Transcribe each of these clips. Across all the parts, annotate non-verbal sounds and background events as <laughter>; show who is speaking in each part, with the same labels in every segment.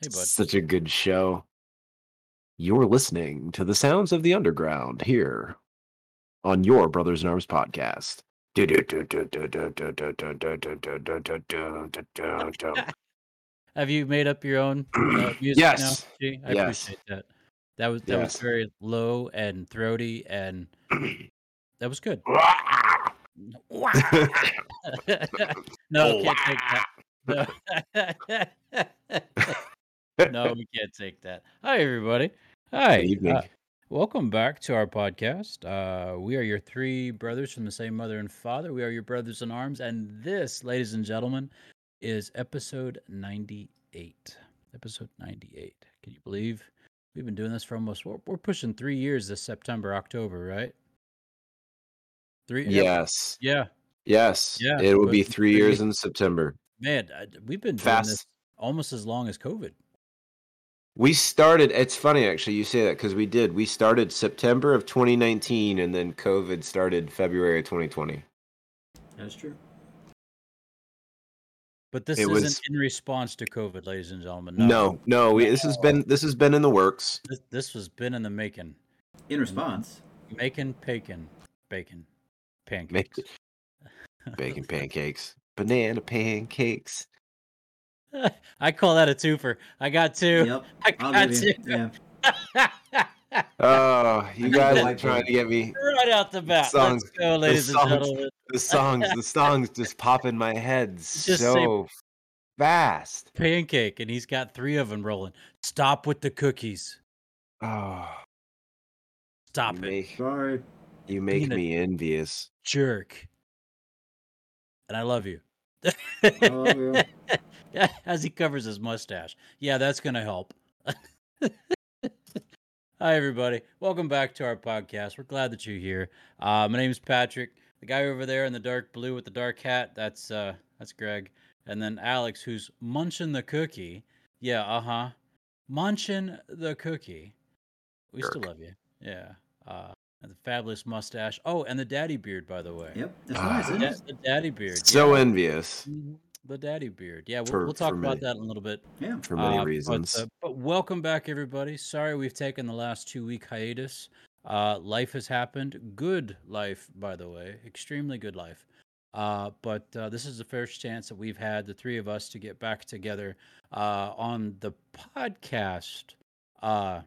Speaker 1: Hey, bud.
Speaker 2: Such a good show. You're listening to the sounds of the underground here on your Brothers in Arms podcast.
Speaker 1: Have you made up your own uh, music
Speaker 2: Yes.
Speaker 1: now? G? I
Speaker 2: Yes.
Speaker 1: appreciate that. That was that was very low and throaty, and that was good. No, <laughs> can't take that. No. <laughs> no, we can't take that. Hi, everybody. Hi. Uh, welcome back to our podcast. Uh, we are your three brothers from the same mother and father. We are your brothers in arms, and this, ladies and gentlemen, is episode ninety-eight. Episode ninety-eight. Can you believe we've been doing this for almost? We're, we're pushing three years this September, October, right? Three.
Speaker 2: yes.
Speaker 1: Yeah.
Speaker 2: Yes.
Speaker 1: Yeah,
Speaker 2: It will be three
Speaker 1: three-
Speaker 2: years in September.
Speaker 1: Man, I, we've been doing
Speaker 2: Fast.
Speaker 1: this almost as long as COVID.
Speaker 2: We started. It's funny actually you say that because we did. We started September of 2019, and then COVID started February of 2020.
Speaker 3: That's true.
Speaker 1: But this
Speaker 2: It
Speaker 1: isn't
Speaker 2: was-
Speaker 1: in response to COVID, ladies and gentlemen.
Speaker 2: No, no. we, this has been this has been in the works.
Speaker 1: This, this was been in the making.
Speaker 3: In response,
Speaker 1: Making, bacon, bacon,
Speaker 2: Make
Speaker 1: pancakes.
Speaker 2: bacon pancakes, banana pancakes. <laughs>
Speaker 1: I call that a twofer. I got two.
Speaker 3: yep, <laughs>
Speaker 1: I
Speaker 3: I'll
Speaker 1: got two.
Speaker 3: Yeah, <laughs>
Speaker 2: Oh, you guys are trying to get me.
Speaker 1: right out the bat.
Speaker 2: songs-
Speaker 1: Let's go, ladies and
Speaker 2: songs-
Speaker 1: gentlemen.
Speaker 2: The songs, the songs just pop in my head
Speaker 1: say-
Speaker 2: so fast.
Speaker 1: Pancake, and he's got three of them rolling. Stop with the cookies.
Speaker 2: Oh,
Speaker 1: Stop it,
Speaker 3: sorry.
Speaker 2: You make me envious.
Speaker 1: jerk. And I love you.
Speaker 3: I love you. <laughs>
Speaker 1: As he covers his mustache. Yeah, that's gonna help. <laughs> Hi, everybody. Welcome back to our podcast. We're glad that you're here. Uh, my name is Patrick. The guy over there in the dark blue with the dark hat, that's uh, that's Greg. And then Alex, who's munching the cookie. Yeah, uh huh. Munching the cookie. We still love you. Yeah. Uh, and the fabulous mustache. Oh, and the daddy beard, by the way.
Speaker 3: Yep, that's
Speaker 2: Ah.
Speaker 3: nice,
Speaker 1: The,
Speaker 3: isn't
Speaker 1: da-
Speaker 3: it?
Speaker 1: the daddy beard.
Speaker 2: So
Speaker 1: yeah.
Speaker 2: envious
Speaker 1: Mhm. The daddy beard. Yeah, we'll,
Speaker 2: For-
Speaker 1: we'll talk about
Speaker 2: me.
Speaker 1: that in a little bit.
Speaker 3: Yeah.
Speaker 2: for many
Speaker 1: Uh,
Speaker 2: reasons.
Speaker 1: But, uh, but welcome back, everybody. Sorry we've taken the last two week hiatus. Uh, life has happened. Good life, by the way. Extremely good life. Uh, but uh, this is the first chance that we've had, the three of us, to get back together uh, on the podcast uh,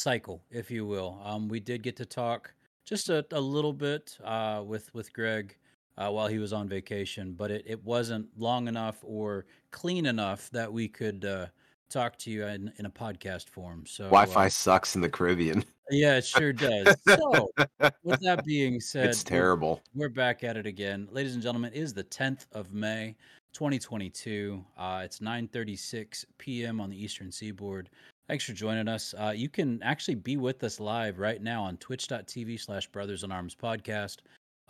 Speaker 1: cycle, if you will. Um, we did get to talk just a, a little bit uh, with, with Greg uh, while he was on vacation, but it, it wasn't long enough or clean enough that we could uh, talk to you in, in a podcast form. So
Speaker 2: Wi-Fi
Speaker 1: uh,
Speaker 2: sucks in the Caribbean.
Speaker 1: yeah, it sure does. So with that <laughs> being said,
Speaker 2: it's
Speaker 1: we're-
Speaker 2: terrible.
Speaker 1: we're back at it again, ladies and gentlemen. It is the 10th of May, 2022. Uh, it's 9:36 p.m. on the Eastern Seaboard. Thanks for joining us. Uh, you can actually be with us live right now on Twitch.tv/slash Brothers in Arms Podcast.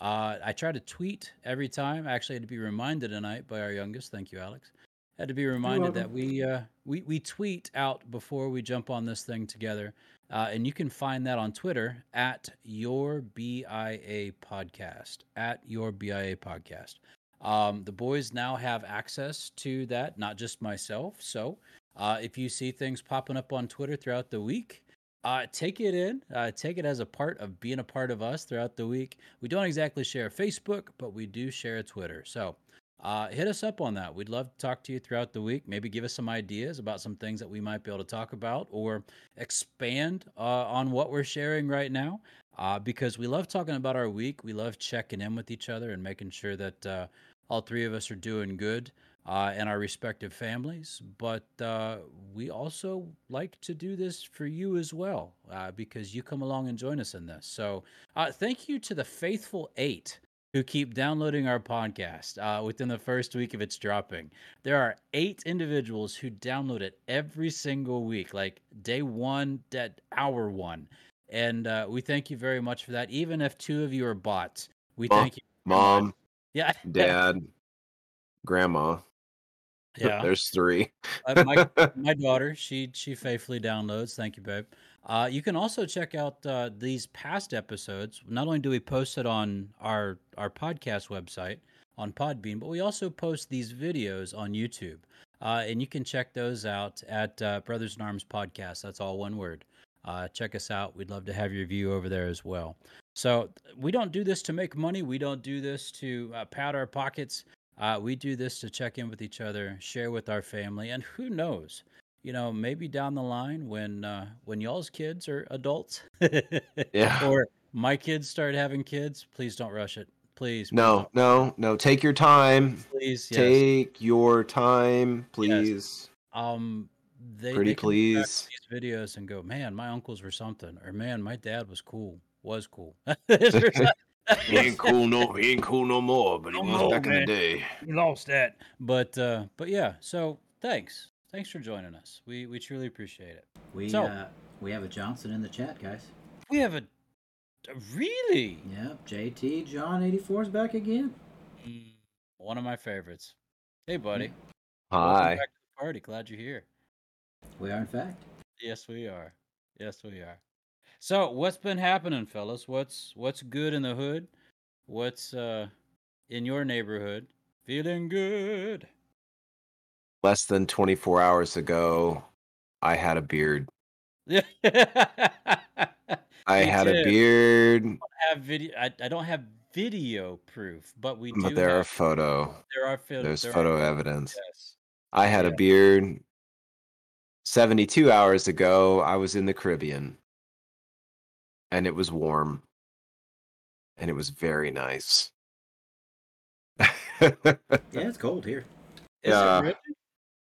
Speaker 1: Uh, I try to tweet every time. I actually had to be reminded tonight by our youngest. Thank you, Alex. Had to be reminded that we uh, we we tweet out before we jump on this thing together. Uh, and you can find that on Twitter at your BIA podcast. At your BIA podcast. Um, the boys now have access to that, not just myself. So uh, if you see things popping up on Twitter throughout the week, uh, take it in. Uh, take it as a part of being a part of us throughout the week. We don't exactly share Facebook, but we do share Twitter. So uh, hit us up on that. We'd love to talk to you throughout the week. Maybe give us some ideas about some things that we might be able to talk about or expand uh, on what we're sharing right now. Uh, because we love talking about our week. We love checking in with each other and making sure that uh, all three of us are doing good uh, and our respective families. But uh, we also like to do this for you as well uh, because you come along and join us in this. So uh, thank you to the faithful eight who keep downloading our podcast uh, within the first week of its dropping. There are eight individuals who download it every single week, like day one, that hour one. And uh, we thank you very much for that. Even if two of you are bots, we
Speaker 2: Mom,
Speaker 1: thank you.
Speaker 2: Mom,
Speaker 1: Yeah. <laughs>
Speaker 2: dad, grandma.
Speaker 1: Yeah.
Speaker 2: There's three.
Speaker 1: Uh, my, <laughs> my daughter, she she faithfully downloads. Thank you, babe. Uh, you can also check out uh, these past episodes. Not only do we post it on our our podcast website on Podbean, but we also post these videos on YouTube, uh, and you can check those out at uh, Brothers in Arms Podcast. That's all one word. Uh, check us out. We'd love to have your view over there as well. So we don't do this to make money. We don't do this to uh, pad our pockets. Uh, we do this to check in with each other, share with our family, and who knows? You know, maybe down the line when uh, when y'all's kids are adults,
Speaker 2: Yeah. <laughs>
Speaker 1: or my kids start having kids, please don't rush it. Please, please
Speaker 2: No,
Speaker 1: don't.
Speaker 2: no, no. Take your time.
Speaker 1: please, yes.
Speaker 2: Take your time, please.
Speaker 1: um, they
Speaker 2: Pretty
Speaker 1: they can look back
Speaker 2: please.
Speaker 1: these videos and go, man, my uncles were something, or man, my dad was cool, was cool. <laughs> <laughs>
Speaker 2: He ain't cool no. He ain't cool no more. But he
Speaker 1: No
Speaker 2: was
Speaker 1: more,
Speaker 2: back in the day.
Speaker 1: we lost that. But uh, but yeah, so thanks, thanks for joining us. We we truly appreciate it.
Speaker 3: We
Speaker 1: So-
Speaker 3: uh, we have a Johnson in the chat, guys.
Speaker 1: We have a really
Speaker 3: Yep, JT John eighty four is back again.
Speaker 1: Mm, one of my favorites. Hey, buddy.
Speaker 2: Hi.
Speaker 1: back to the party. Glad you're here.
Speaker 3: We are in fact.
Speaker 1: Yes, we are. Yes, we are. So, what's been happening, fellas? What's what's good in the hood? What's uh in your neighborhood? Feeling good.
Speaker 2: Less than 24 hours ago, I had a beard.
Speaker 1: Yeah. <laughs>
Speaker 2: I had a
Speaker 1: too.
Speaker 2: beard,
Speaker 1: have video. I, I don't have video proof, but we do.
Speaker 2: but there are photo.
Speaker 1: there are pho-
Speaker 2: There's
Speaker 1: there
Speaker 2: photo evidence.
Speaker 1: Yes.
Speaker 2: I had a beard. 72 hours ago, I was in the Caribbean. And it was warm. And it was very nice.
Speaker 3: Yeah, it's cold here.
Speaker 1: Is
Speaker 2: Yeah.
Speaker 1: it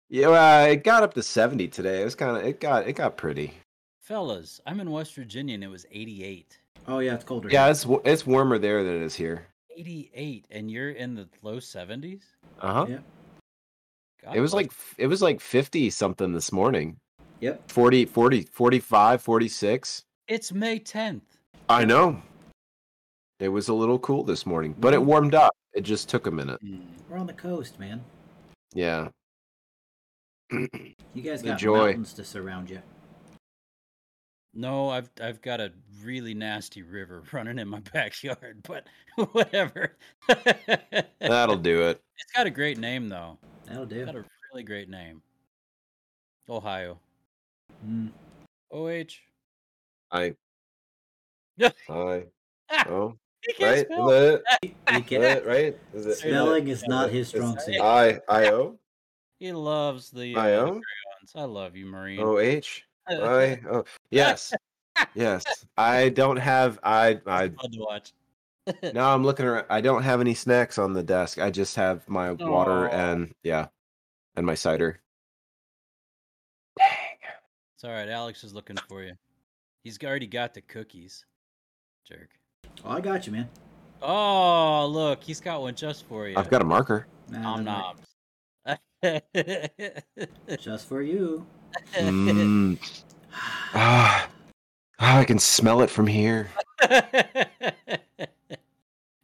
Speaker 2: yeah, well, it got up to 70 today. It was kind of it got it got pretty.
Speaker 1: Fellas, I'm in West Virginia and it was 88.
Speaker 3: Oh yeah, it's colder.
Speaker 2: Yeah,
Speaker 3: here.
Speaker 2: it's it's warmer there than it is here.
Speaker 1: 88 and you're in the low 70s?
Speaker 2: Uh-huh.
Speaker 3: Yeah.
Speaker 1: God
Speaker 2: It was like it was like 50 something this morning.
Speaker 3: Yep.
Speaker 2: 40 40 45 46.
Speaker 1: It's May 10th.
Speaker 2: I know. It was a little cool this morning, but it warmed up. It just took a minute.
Speaker 3: We're on the coast, man.
Speaker 2: Yeah.
Speaker 3: You guys
Speaker 2: The
Speaker 3: got
Speaker 2: joy.
Speaker 3: mountains to surround you.
Speaker 1: No, I've I've got a really nasty river <laughs> running in my backyard, but <laughs> whatever. <laughs>
Speaker 2: That'll do it.
Speaker 1: It's got a great name though.
Speaker 3: That'll
Speaker 1: It's
Speaker 3: do.
Speaker 1: got a really great name. Ohio.
Speaker 3: Mm.
Speaker 1: OH.
Speaker 2: I
Speaker 1: Yeah. <laughs>
Speaker 2: I
Speaker 1: Ah,
Speaker 2: oh
Speaker 1: he can't
Speaker 2: right
Speaker 1: spell.
Speaker 2: is that it?
Speaker 3: can- <laughs>
Speaker 2: Is that right is it
Speaker 3: Spelling is not his
Speaker 2: it's-
Speaker 3: strong suit.
Speaker 2: I I O
Speaker 1: He loves the, uh,
Speaker 2: I
Speaker 1: the
Speaker 2: O
Speaker 1: crayons. I love you, Marine.
Speaker 2: O H I <laughs> O yes yes I don't have I I
Speaker 1: Fun to watch.
Speaker 2: now I'm looking around I don't have any snacks on the desk I just have my water
Speaker 1: Aw.
Speaker 2: and yeah and my cider
Speaker 1: It's all right. Alex is looking for you. He's already got the cookies. Jerk.
Speaker 3: Oh, I got you, man.
Speaker 1: Oh, look, he's got one just for you.
Speaker 2: I've got a marker
Speaker 3: Nah,
Speaker 1: Nom
Speaker 3: nah. <laughs> Just for you.
Speaker 2: Mm. ah, ah, I can smell it from here <laughs>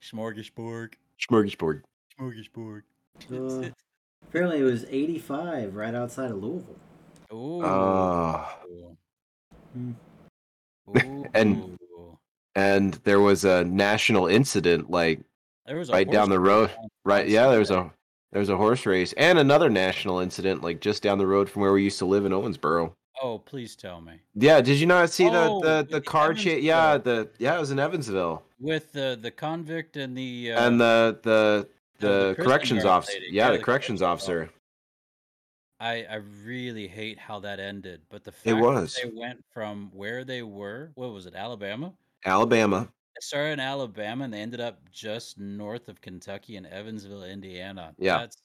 Speaker 1: Smorgasbord.
Speaker 2: smorgasbord
Speaker 1: Smorgasbord.
Speaker 3: Uh, apparently, it was 85 right outside of Louisville.
Speaker 1: Ooh.
Speaker 2: Ah.
Speaker 3: Hmm. <laughs>
Speaker 2: And- and there was a national incident like
Speaker 1: there was
Speaker 2: right down the road right yeah there
Speaker 1: was
Speaker 2: a there's a horse race and another national incident like just down the road from where we used to live in owensboro.
Speaker 1: Oh, please tell me.
Speaker 2: yeah did you not see
Speaker 1: Oh,
Speaker 2: the the, the car chase yeah the yeah it was in evansville.
Speaker 1: With the the convict and the uh,
Speaker 2: and the the
Speaker 1: the
Speaker 2: the corrections officer yeah,
Speaker 1: Yeah,
Speaker 2: the corrections officer
Speaker 1: I I really hate how that ended, but the fact
Speaker 2: It was.
Speaker 1: that they went from where they were, what was it, Alabama?
Speaker 2: alabama
Speaker 1: They started in Alabama and they ended up just north of Kentucky in Evansville, Indiana.
Speaker 2: Yeah.
Speaker 1: That's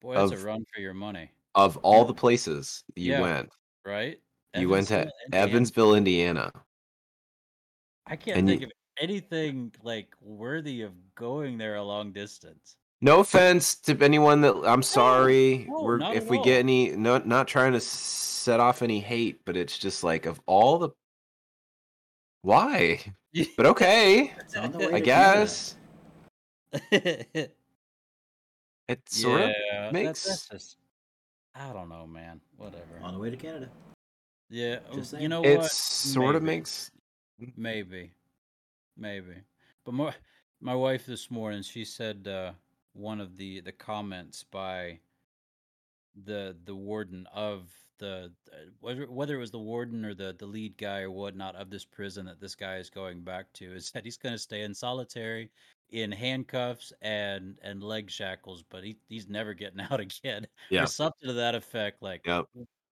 Speaker 1: boy, that's
Speaker 2: Of-
Speaker 1: a run for your money,
Speaker 2: of all the places you
Speaker 1: Yeah.
Speaker 2: went
Speaker 1: right?
Speaker 2: you went to
Speaker 1: Evansville, Indiana.
Speaker 2: evansville indiana
Speaker 1: I can't
Speaker 2: and
Speaker 1: think
Speaker 2: you-
Speaker 1: of anything like worthy of going there a long distance.
Speaker 2: No offense to anyone that I'm sorry.
Speaker 1: no,
Speaker 2: We're if we
Speaker 1: all.
Speaker 2: get any not not trying to set off any hate, but it's just like of all the why? <laughs> But okay,
Speaker 3: It's on the way
Speaker 2: I guess <laughs> it sort of
Speaker 1: that-
Speaker 2: makes-
Speaker 1: that's just I don't know, man. Whatever.
Speaker 3: On the way to Canada.
Speaker 1: Yeah,
Speaker 3: Just
Speaker 1: you know
Speaker 2: It
Speaker 1: what?
Speaker 2: sort of makes
Speaker 1: Maybe, maybe. But my my wife this morning, she said uh, one of the the comments by the the warden of the uh, whether whether it was the warden or the the lead guy or whatnot of this prison that this guy is going back to is that he's going to stay in solitary in handcuffs and and leg shackles, but he he's never getting <laughs> out again.
Speaker 2: Yeah.
Speaker 1: Or something to that effect. Like,
Speaker 2: Yep.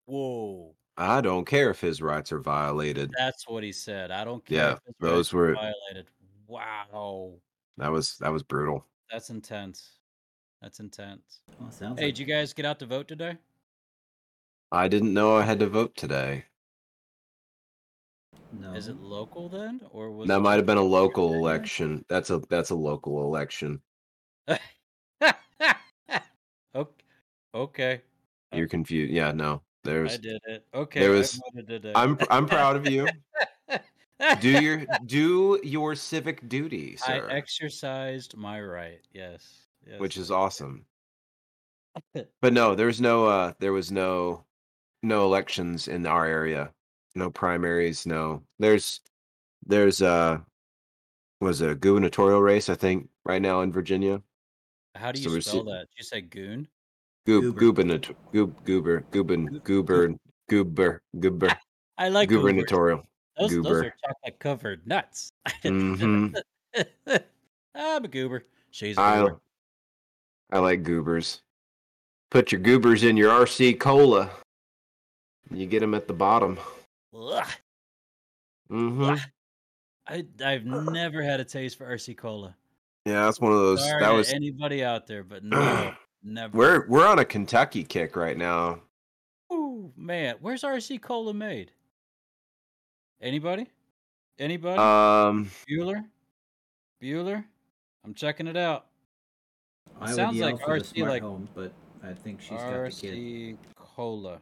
Speaker 1: whoa.
Speaker 2: I don't care if his rights are violated.
Speaker 1: That's what he said. I don't care
Speaker 2: Yeah,
Speaker 1: if his
Speaker 2: those
Speaker 1: rights
Speaker 2: were-
Speaker 1: violated. Wow.
Speaker 2: That was that was brutal.
Speaker 1: That's intense. That's intense.
Speaker 3: Well, sounds
Speaker 1: Hey,
Speaker 3: like
Speaker 1: did you guys get out to vote today?
Speaker 2: I didn't know I had to vote today.
Speaker 3: no.
Speaker 1: Is it local then, or was
Speaker 2: That might have been a
Speaker 1: just-
Speaker 2: local election. That's a that's a local election. <laughs>
Speaker 1: okay. Okay.
Speaker 2: You're confused. Yeah, no. There's.
Speaker 1: I did it. Okay.
Speaker 2: there
Speaker 1: I
Speaker 2: was-
Speaker 1: voted today.
Speaker 2: I'm I'm proud of you. <laughs> Do <laughs> your do your civic duty, sir.
Speaker 1: I exercised my right. Yes. yes
Speaker 2: which is awesome. <laughs> But no, there's no uh there was no no elections in our area. No primaries, no. There's there's uh was a gubernatorial race, I think, right now in Virginia.
Speaker 1: How do you
Speaker 2: we're
Speaker 1: spell
Speaker 2: see-
Speaker 1: that? Did you say goon?
Speaker 2: Goob
Speaker 3: Goober.
Speaker 2: gubernator goob goober gooben goober goober goober <laughs>
Speaker 1: I like
Speaker 2: gubernatorial.
Speaker 1: Those, those
Speaker 2: goober.
Speaker 1: are chocolate covered nuts. <laughs>
Speaker 2: Mhm. <laughs>
Speaker 1: I'm a goober. She's a
Speaker 2: I
Speaker 1: goober.
Speaker 2: I like goobers. Put your goobers in your RC cola. You get them at the bottom.
Speaker 1: Ugh.
Speaker 2: hmm
Speaker 1: I I've never had a taste for RC Cola.
Speaker 2: Yeah, that's one of those.
Speaker 1: Sorry
Speaker 2: that was
Speaker 1: anybody out there, but <clears throat> no, never.
Speaker 2: We're we're on a Kentucky kick right now.
Speaker 1: Oh man, where's RC Cola made? Anybody? Anybody?
Speaker 2: Um,
Speaker 1: Bueller? Bueller? I'm checking it out.
Speaker 3: I would
Speaker 1: sounds
Speaker 3: yell
Speaker 1: like RC like-
Speaker 3: home, but I think she's got the kid.
Speaker 1: RC Cola.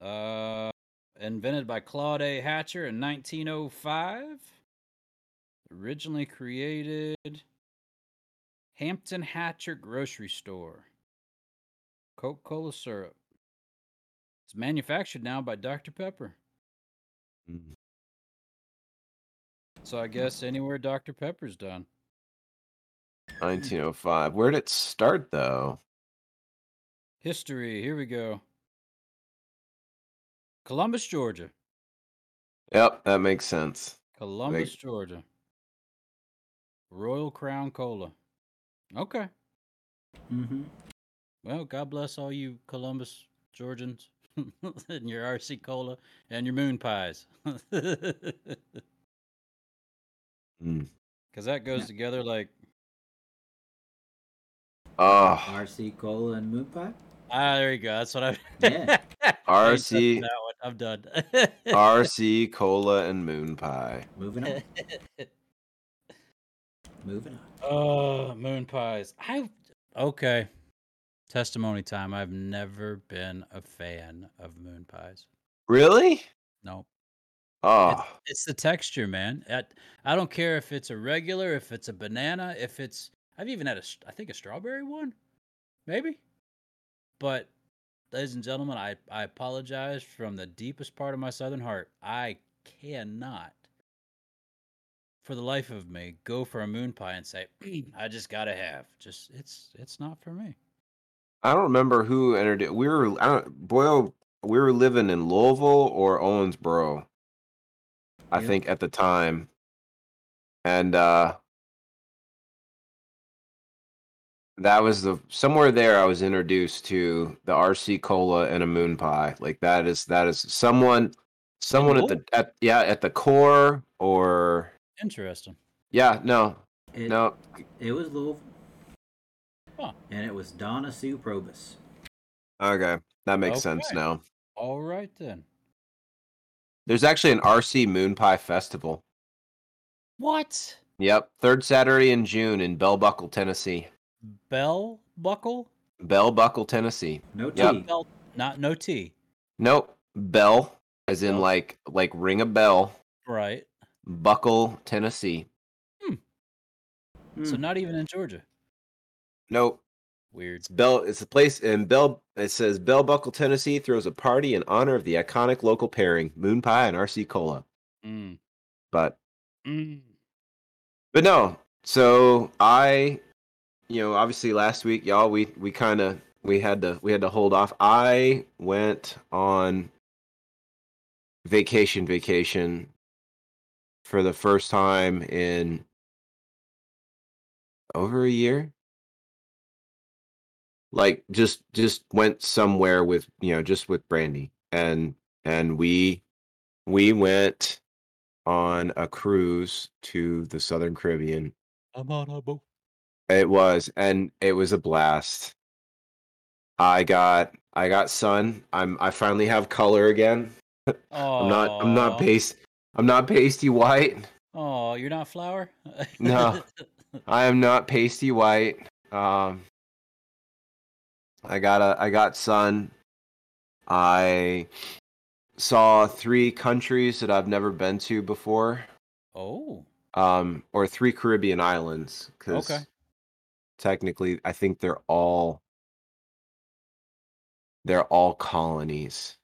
Speaker 1: Uh, invented by Claude A. Hatcher in 1905. Originally created Hampton Hatcher Grocery Store. Coca Cola syrup. It's manufactured now by Dr. Pepper. So I guess anywhere Dr. Pepper's done.
Speaker 2: 1905. Where did it start though?
Speaker 1: History. Here we go. Columbus, Georgia.
Speaker 2: Yep, that makes sense.
Speaker 1: Columbus, Georgia. Royal Crown Cola. Okay.
Speaker 3: Mm-hmm.
Speaker 1: Well, God bless all you Columbus Georgians <laughs> and your RC Cola and your moon pies. <laughs>
Speaker 2: Mm.
Speaker 1: Because that goes
Speaker 3: Yeah. <laughs>
Speaker 1: together like,
Speaker 2: Oh,
Speaker 3: RC Cola and Moon Pie.
Speaker 1: ah, there you go. That's what I.
Speaker 3: Yeah.
Speaker 1: I ain't touching
Speaker 2: RC
Speaker 1: That one. I'm done.
Speaker 2: RC cola and moon pie.
Speaker 3: Moving on. Moving on.
Speaker 1: Oh, moon pies. I okay. Testimony time. I've never been a fan of moon pies.
Speaker 2: Really?
Speaker 1: No,
Speaker 2: Oh, ah.
Speaker 1: it's the texture, man. I, I don't care if it's a regular, if it's a banana, if it's. I've even had a I think a strawberry one, maybe. But, ladies and gentlemen, I I apologize from the deepest part of my southern heart. I cannot, for the life of me, go for a moon pie and say, <clears throat> I just gotta have. Just it's it's not for me.
Speaker 2: I don't remember who entered it. We were I don't Boyle. We were living in Louisville or Owensboro, I
Speaker 3: Yep.
Speaker 2: think at the time, and uh that was the somewhere there I was introduced to the RC cola and a moon pie. Like that is that is someone someone at the at yeah at the core or
Speaker 1: Interesting.
Speaker 2: yeah no
Speaker 3: It,
Speaker 2: no
Speaker 3: it was Louisville.
Speaker 1: Huh.
Speaker 3: And it was Donna Sue Probus.
Speaker 2: okay that makes sense now.
Speaker 1: All right then.
Speaker 2: There's actually an RC moon pie festival.
Speaker 1: What?
Speaker 2: Yep, third Saturday in June in Bell Buckle, Tennessee.
Speaker 1: Bell buckle?
Speaker 2: Bell Buckle, Tennessee.
Speaker 3: No tea.
Speaker 2: Yep.
Speaker 1: Bell, not no T.
Speaker 2: Nope, Bell, as in
Speaker 1: Bell.
Speaker 2: like like ring a bell.
Speaker 1: Right.
Speaker 2: Buckle, Tennessee. Hmm.
Speaker 1: So
Speaker 3: Hmm.
Speaker 1: not even in Georgia.
Speaker 2: Nope.
Speaker 1: Weird.
Speaker 2: It's Bell. It's a place in Bell. It says Bell Buckle, Tennessee, throws a party in honor of the iconic local pairing, Moon Pie and RC Cola.
Speaker 1: Mm.
Speaker 2: But
Speaker 1: Mm.
Speaker 2: but no. So I, you know, obviously last week, y'all, we we kind of we had to we had to hold off. I went on vacation, vacation for the first time in over a year. Like just just went somewhere with you know just with Brandy and and we we went on a cruise to the Southern Caribbean.
Speaker 1: I'm on a boat.
Speaker 2: It was, and it was a blast. I got I got sun. I'm I finally have color again. <laughs> I'm not I'm not paste I'm not pasty white.
Speaker 1: Oh, you're not flour?
Speaker 2: No. <laughs> I am not pasty white. Um I got a I got sun. I saw three countries that I've never been to before.
Speaker 1: oh.
Speaker 2: Um or three Caribbean islands cuz
Speaker 1: Okay.
Speaker 2: technically I think they're all they're all colonies.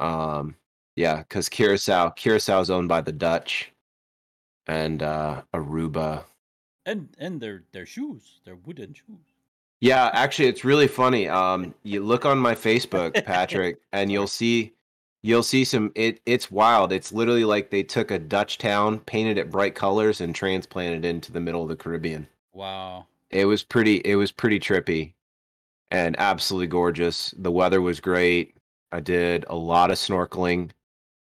Speaker 2: Um yeah, because Curacao Curacao is owned by the Dutch and uh Aruba.
Speaker 1: And and their their shoes, their wooden shoes.
Speaker 2: Yeah, actually it's really funny. Um <laughs> you look on my Facebook, Patrick, and you'll <laughs> see you'll see some it it's wild. It's literally like they took a Dutch town, painted it bright colors and transplanted it into the middle of the Caribbean.
Speaker 1: Wow.
Speaker 2: It was pretty it was pretty trippy and absolutely gorgeous. The weather was great. I did a lot of snorkeling.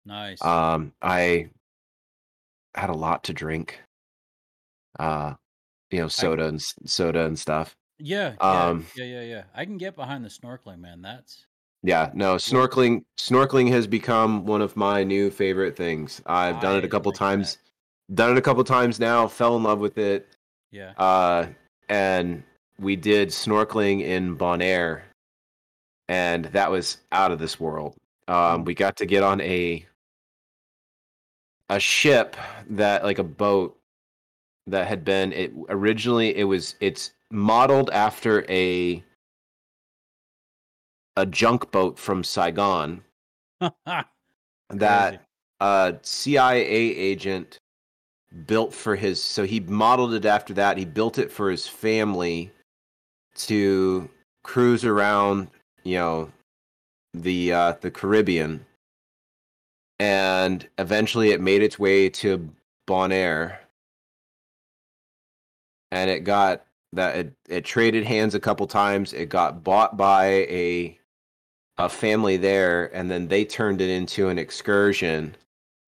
Speaker 1: Nice.
Speaker 2: Um I had a lot to drink. Uh you know, soda and soda and stuff.
Speaker 1: Yeah, yeah,
Speaker 2: um,
Speaker 1: yeah, yeah, yeah. I can get behind the snorkeling, man. That's
Speaker 2: Yeah, no, snorkeling snorkeling has become one of my new favorite things. I've done it a couple
Speaker 1: like
Speaker 2: times. Done it a couple times now, fell in love with it.
Speaker 1: yeah.
Speaker 2: Uh and we did snorkeling in Bonaire and that was out of this world. Um we got to get on a a ship that like a boat that had been it originally it was it's modeled after a a junk boat from Saigon <laughs> that a CIA agent built for his so he modeled it after that. He built it for his family to cruise around you know the uh the Caribbean. And eventually it made its way to Bonaire. And it got that it, it traded hands a couple times it got bought by a a family there and then they turned it into an excursion.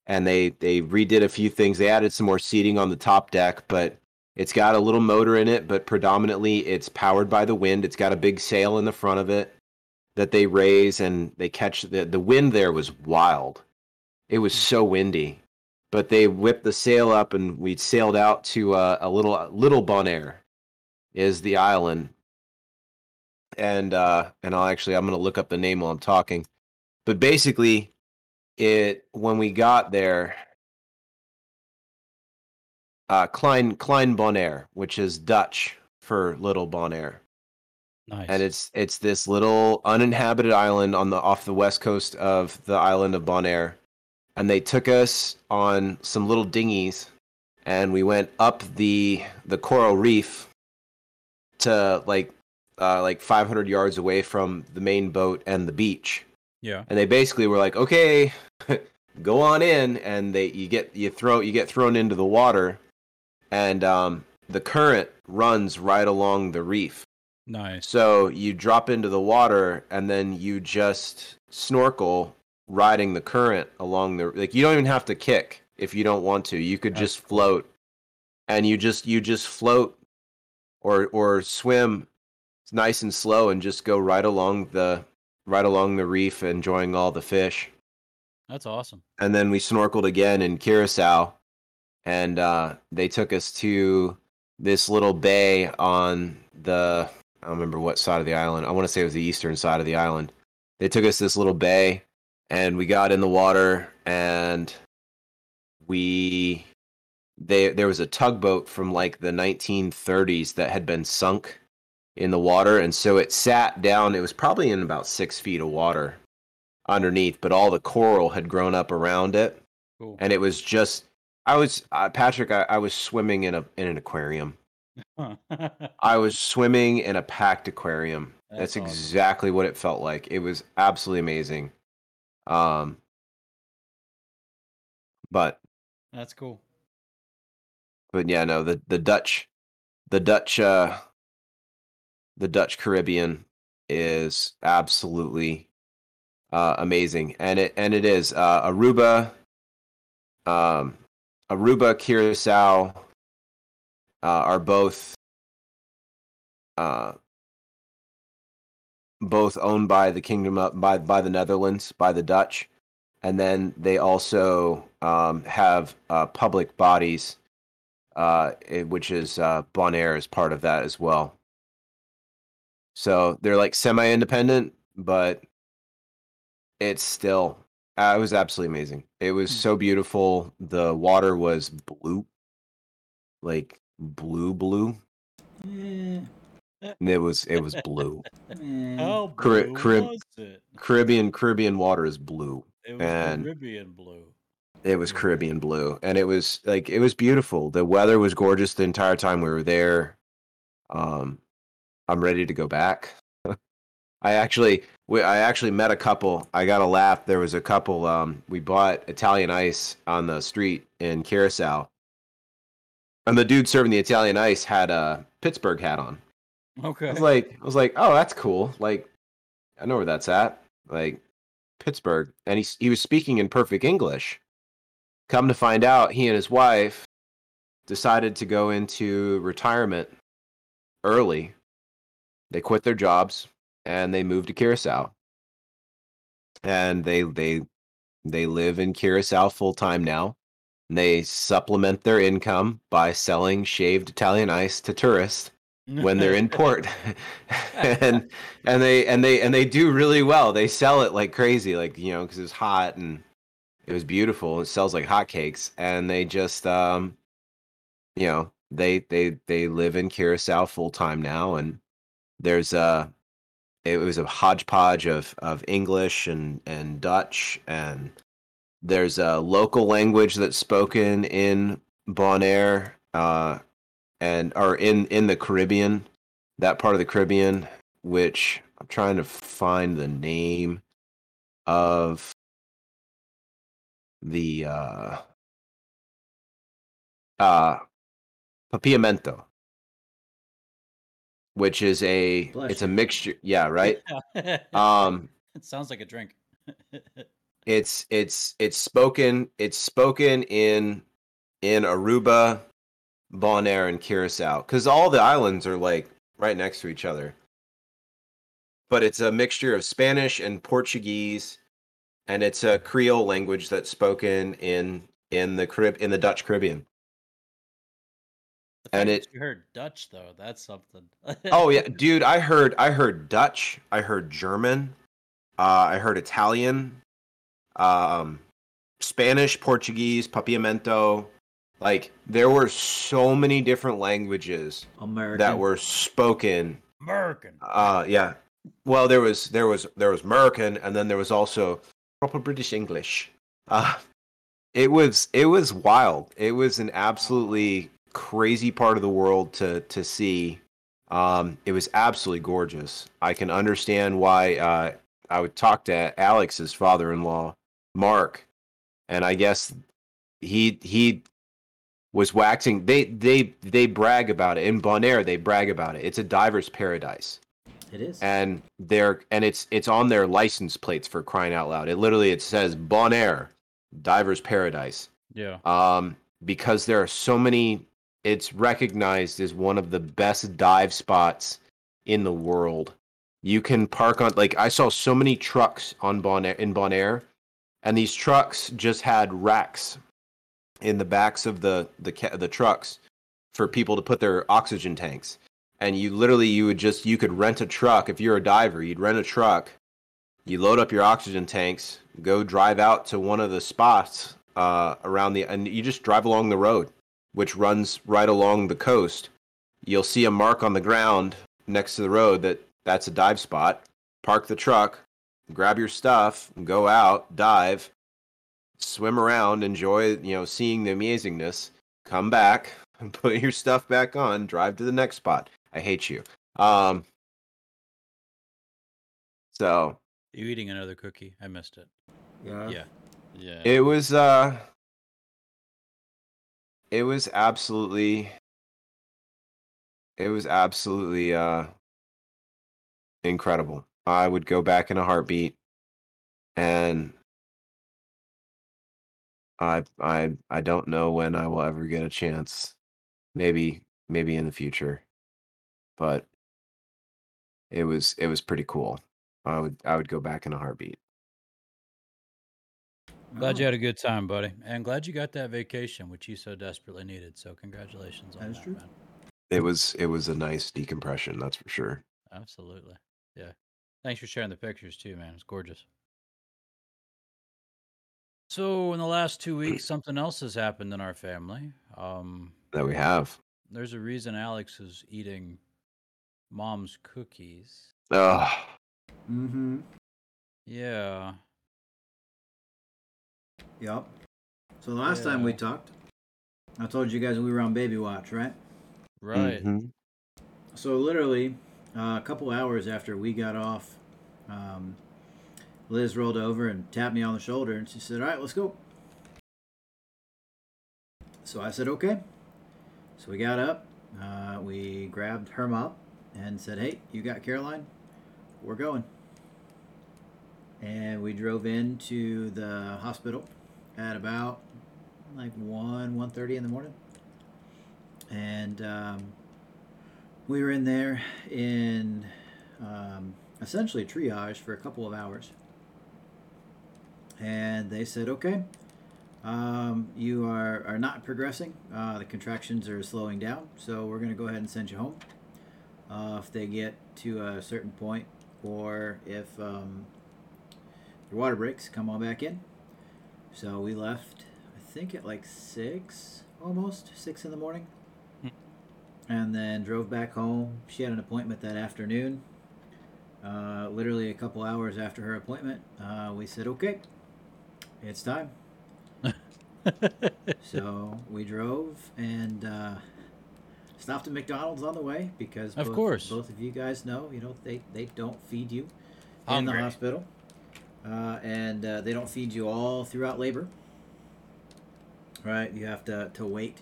Speaker 2: And they they redid a few things they added some more seating on the top deck but it's got a little motor in it but predominantly it's powered by the wind it's got a big sail in the front of it that they raise and they catch the the wind there was wild. It was so windy. But they whipped the sail up and we sailed out to uh, a little little bonaire is the island and uh and I'll actually I'm gonna look up the name while I'm talking. But basically, it when we got there, uh Klein Klein Bonaire, which is Dutch for little Bonaire,
Speaker 1: nice.
Speaker 2: and it's it's this little uninhabited island on the off the west coast of the island of Bonaire, and they took us on some little dinghies, and we went up the the coral reef to like uh, like 500 yards away from the main boat and the beach
Speaker 1: yeah.
Speaker 2: and they basically were like okay <laughs> go on in and they you get you throw you get thrown into the water and um, the current runs right along the reef
Speaker 1: Nice.
Speaker 2: so you drop into the water and then you just snorkel riding the current along the like you don't even have to kick if you don't want to you could
Speaker 1: That's
Speaker 2: just float and you just you just float or or swim nice and slow and just go right along the right along the reef enjoying all the fish
Speaker 1: That's awesome.
Speaker 2: and then we snorkeled again in Curacao, and uh, they took us to this little bay on the I don't remember what side of the island. I want to say it was the eastern side of the island. They took us to this little bay, and we got in the water, and we they there was a tugboat from like the 1930s that had been sunk in the water, and so it sat down. It was probably in about six feet of water underneath, but all the coral had grown up around it,
Speaker 1: Cool.
Speaker 2: and it was just. I was uh, Patrick. I, I was swimming in a in an aquarium. <laughs> I was swimming in a packed aquarium.
Speaker 1: That's
Speaker 2: That's,
Speaker 1: awesome.
Speaker 2: exactly what it felt like. It was absolutely amazing. Um, but
Speaker 1: That's cool.
Speaker 2: But yeah, no, the the Dutch, the Dutch, uh, the Dutch Caribbean is absolutely uh, amazing, and it and it is uh, Aruba, um, Aruba, Curacao, uh, are both uh, both owned by the Kingdom of, by by the Netherlands by the Dutch, and then they also um, have uh, public bodies uh, it- which is uh, Bonaire is part of that as well. So they're like semi-independent, but it's still. Uh, it was absolutely amazing. It was
Speaker 1: Hmm.
Speaker 2: so beautiful. The water was blue, like blue, blue. And It was it was blue. <laughs>
Speaker 1: How
Speaker 2: Cari-
Speaker 1: blue
Speaker 2: Carib-
Speaker 1: was it?
Speaker 2: Caribbean Caribbean water is blue.
Speaker 1: It was
Speaker 2: and-
Speaker 1: Caribbean blue.
Speaker 2: It was Caribbean blue, and it was like it was beautiful. The weather was gorgeous the entire time we were there. Um, I'm ready to go back. <laughs> I actually, we, I actually met a couple. I got a laugh. There was a couple. Um, we bought Italian ice on the street in Curacao, and the dude serving the Italian ice had a Pittsburgh hat on.
Speaker 1: Okay.
Speaker 2: I was like, I was like, oh, that's cool. Like, I know where that's at. Like, Pittsburgh, and he he was speaking in perfect English. Come to find out, he and his wife decided to go into retirement early. They quit their jobs and they moved to Curacao. And they they they live in Curacao full time now. And they supplement their income by selling shaved Italian ice to tourists when they're in <laughs> port <laughs> and and they and they and they do really well they sell it like crazy like you know because it's hot and it was beautiful. It sells like hotcakes and they just um you know they they they live in curacao full time now and there's a it was a hodgepodge of of english and and dutch and there's a local language that's spoken in bonaire uh and or in in the Caribbean, that part of the Caribbean, which I'm trying to find the name of the uh uh papiamento which is a it's a mixture yeah <laughs> right
Speaker 1: it
Speaker 2: um
Speaker 1: sounds like a drink. <laughs>
Speaker 2: it's it's it's spoken it's spoken in in Aruba, Bonaire, and Curacao because all the islands are like right next to each other. But it's a mixture of Spanish and Portuguese, and it's a Creole language that's spoken in in the Carib in the Dutch Caribbean. And it-
Speaker 1: you heard Dutch though, that's something.
Speaker 2: Oh yeah, <laughs> dude, I heard I heard Dutch, I heard German, uh, I heard Italian, um, Spanish, Portuguese, papiamento. Like there were so many different languages
Speaker 3: American.
Speaker 2: that were spoken.
Speaker 1: American.
Speaker 2: Uh, yeah. Well, there was there was there was American, and then there was also proper British English. Uh, it was it was wild. It was an absolutely crazy part of the world to to see. Um, it was absolutely gorgeous. I can understand why. Uh, I would talk to Alex's father-in-law, Mark, and I guess he he was waxing. They they they brag about it in Bonaire. They brag about it. It's a diver's paradise
Speaker 3: It is.
Speaker 2: and they're and it's it's on their license plates for crying out loud. It literally it says Bonaire, Divers Paradise.
Speaker 1: Yeah.
Speaker 2: Um, because there are so many, it's recognized as one of the best dive spots in the world. You can park on like I saw so many trucks on Bonaire in Bonaire, and these trucks just had racks in the backs of the the the trucks for people to put their oxygen tanks. And you literally you would just you could rent a truck if you're a diver. You'd rent a truck, you load up your oxygen tanks, go drive out to one of the spots uh, around the, and you just drive along the road, which runs right along the coast. You'll see a mark on the ground next to the road that that's a dive spot. Park the truck, grab your stuff, go out, dive, swim around, enjoy, you know, seeing the amazingness, come back, <laughs> put your stuff back on, drive to the next spot. I hate you. Um so
Speaker 1: You eating another cookie? I missed it.
Speaker 3: Yeah.
Speaker 1: Yeah.
Speaker 4: Yeah.
Speaker 2: it was uh it was absolutely it was absolutely uh incredible. I would go back in a heartbeat and I I I don't know when I will ever get a chance. Maybe maybe in the future. But it was it was pretty cool. I would I would go back in a heartbeat.
Speaker 1: Glad you had a good time, buddy, and glad you got that vacation, which you so desperately needed. So congratulations on
Speaker 3: That is
Speaker 1: that,
Speaker 3: true.
Speaker 1: man.
Speaker 2: It was it was a nice decompression, that's for sure.
Speaker 1: Absolutely. Yeah. Thanks for sharing the pictures too, man. It's gorgeous. So in the last two weeks, <clears throat> something else has happened in our family. Um,
Speaker 2: That we have.
Speaker 1: there's a reason Alex is eating mom's cookies.
Speaker 2: Ugh.
Speaker 3: Mm-hmm.
Speaker 1: Yeah.
Speaker 3: Yep. So the last time we talked, I told you guys we were on baby watch, right?
Speaker 1: Right.
Speaker 2: Mhm.
Speaker 3: So literally, uh, a couple hours after we got off, um, Liz rolled over and tapped me on the shoulder, and she said, "All right, let's go." So I said, "Okay." So we got up, uh, we grabbed her mop, and said, "Hey, you got Caroline? We're going." And we drove into the hospital at about like one one thirty in the morning, and. Um, we were in there in um, essentially triage for a couple of hours. And they said, okay, um, you are, are not progressing. Uh, the contractions are slowing down, so we're going to go ahead and send you home. Uh, if they get to a certain point, or if um, your water breaks, come on back in. So we left, I think, at like six, almost six in the morning and then drove back home. She had an appointment that afternoon. Uh, literally a couple hours after her appointment, uh, we said, "Okay, it's time." <laughs> So we drove and uh, stopped at McDonald's on the way because
Speaker 1: Of
Speaker 3: both,
Speaker 1: course.
Speaker 3: both of you guys know, you know, they they don't feed you in the hospital, uh, and uh, they don't feed you all throughout labor. Right, you have to to wait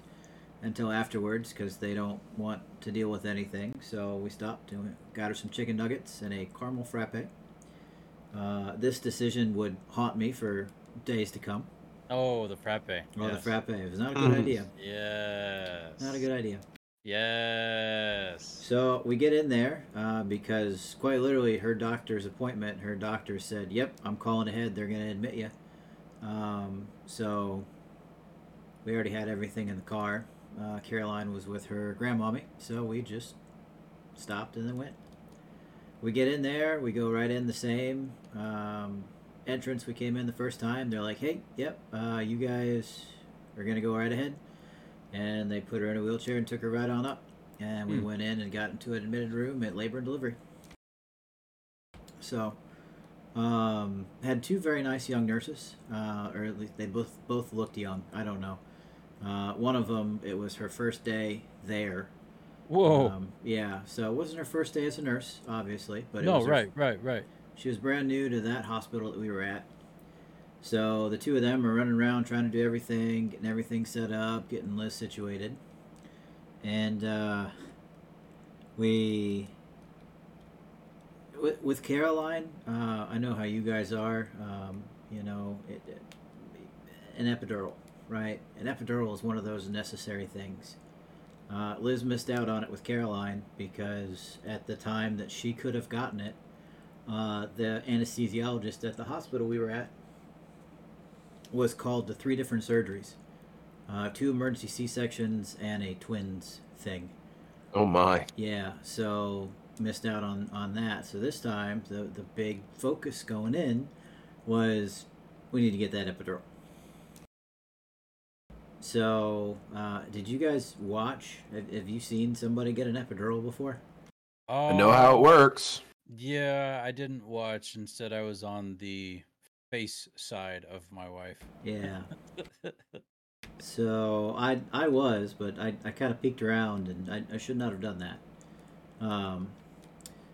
Speaker 3: until afterwards because they don't want to deal with anything. So we stopped and we got her some chicken nuggets and a caramel frappe. Uh, this decision would haunt me for days to come.
Speaker 1: oh, the frappe.
Speaker 3: Oh, the frappe it was not a good
Speaker 2: Mhm.
Speaker 3: idea.
Speaker 1: Yes.
Speaker 3: Not a good idea.
Speaker 1: Yes.
Speaker 3: So we get in there uh, because quite literally her doctor's appointment. Her doctor said, "Yep, I'm calling ahead. They're going to admit you." Um, so we already had everything in the car. Uh, Caroline was with her grandmommy, so we just stopped and then went. We get in there. We go right in the same um, entrance we came in the first time. They're like, "Hey, yep, uh, you guys are going to go right ahead." And they put her in a wheelchair and took her right on up and we
Speaker 1: Hmm.
Speaker 3: went in and got into an admitted room at labor and delivery. So, um, had two very nice young nurses, uh, or at least they both both looked young. I don't know. Uh, one of them, it was her first day there.
Speaker 1: Whoa.
Speaker 3: Um, yeah, so it wasn't her first day as a nurse, obviously, but it
Speaker 1: no,
Speaker 3: her
Speaker 1: right, right, right.
Speaker 3: she was brand new to that hospital that we were at. So the two of them are running around trying to do everything, getting everything set up, getting Liz situated. And uh, we, with, with Caroline, uh, I know how you guys are. Um, you know, it, it, an epidural, right? An epidural is one of those necessary things. Uh, Liz missed out on it with Caroline because at the time that she could have gotten it, uh, the anesthesiologist at the hospital we were at was called to three different surgeries uh, two emergency c-sections and a twins thing
Speaker 2: Oh my.
Speaker 3: yeah so missed out on on that so this time the the big focus going in was we need to get that epidural so uh, did you guys watch have, have you seen somebody get an epidural before
Speaker 2: I know how it works.
Speaker 1: Yeah, I didn't watch. Instead, I was on the face side of my wife.
Speaker 3: Yeah. <laughs> So I I was, but I, I kind of peeked around, and I, I should not have done that. Um,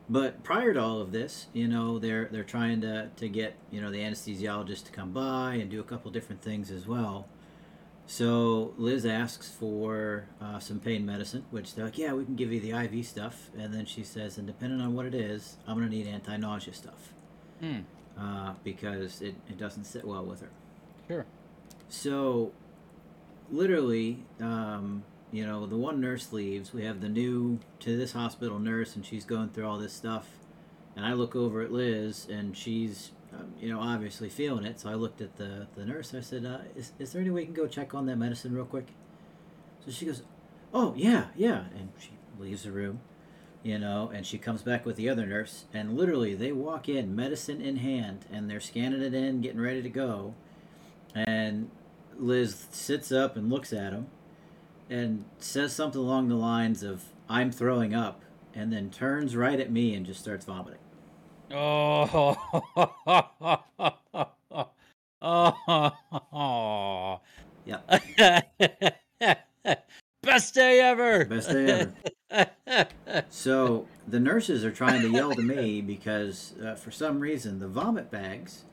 Speaker 3: but prior to all of this, you know, they're they're trying to, to get you know the anesthesiologist to come by and do a couple different things as well. So Liz asks for uh, some pain medicine, which they're like, yeah, we can give you the IV stuff, and then she says, and depending on what it is, I'm gonna need anti-nausea stuff
Speaker 1: Hmm.
Speaker 3: Uh, because it, it doesn't sit well with her.
Speaker 1: Sure.
Speaker 3: So, literally, um, you know, the one nurse leaves. We have the new to this hospital nurse, and she's going through all this stuff. And I look over at Liz, and she's, um, you know, obviously feeling it. So I looked at the, the nurse. I said, uh, is, is there any way you can go check on that medicine real quick? So she goes, Oh, yeah, yeah. And she leaves the room, you know, and she comes back with the other nurse. And literally, they walk in, medicine in hand, and they're scanning it in, getting ready to go. And Liz sits up and looks at him and says something along the lines of, I'm throwing up, and then turns right at me and just starts vomiting.
Speaker 1: Oh. oh. <laughs>
Speaker 3: Yep. <laughs>
Speaker 1: Best day ever.
Speaker 3: Best day ever. <laughs> So the nurses are trying to yell to me because uh, for some reason the vomit bags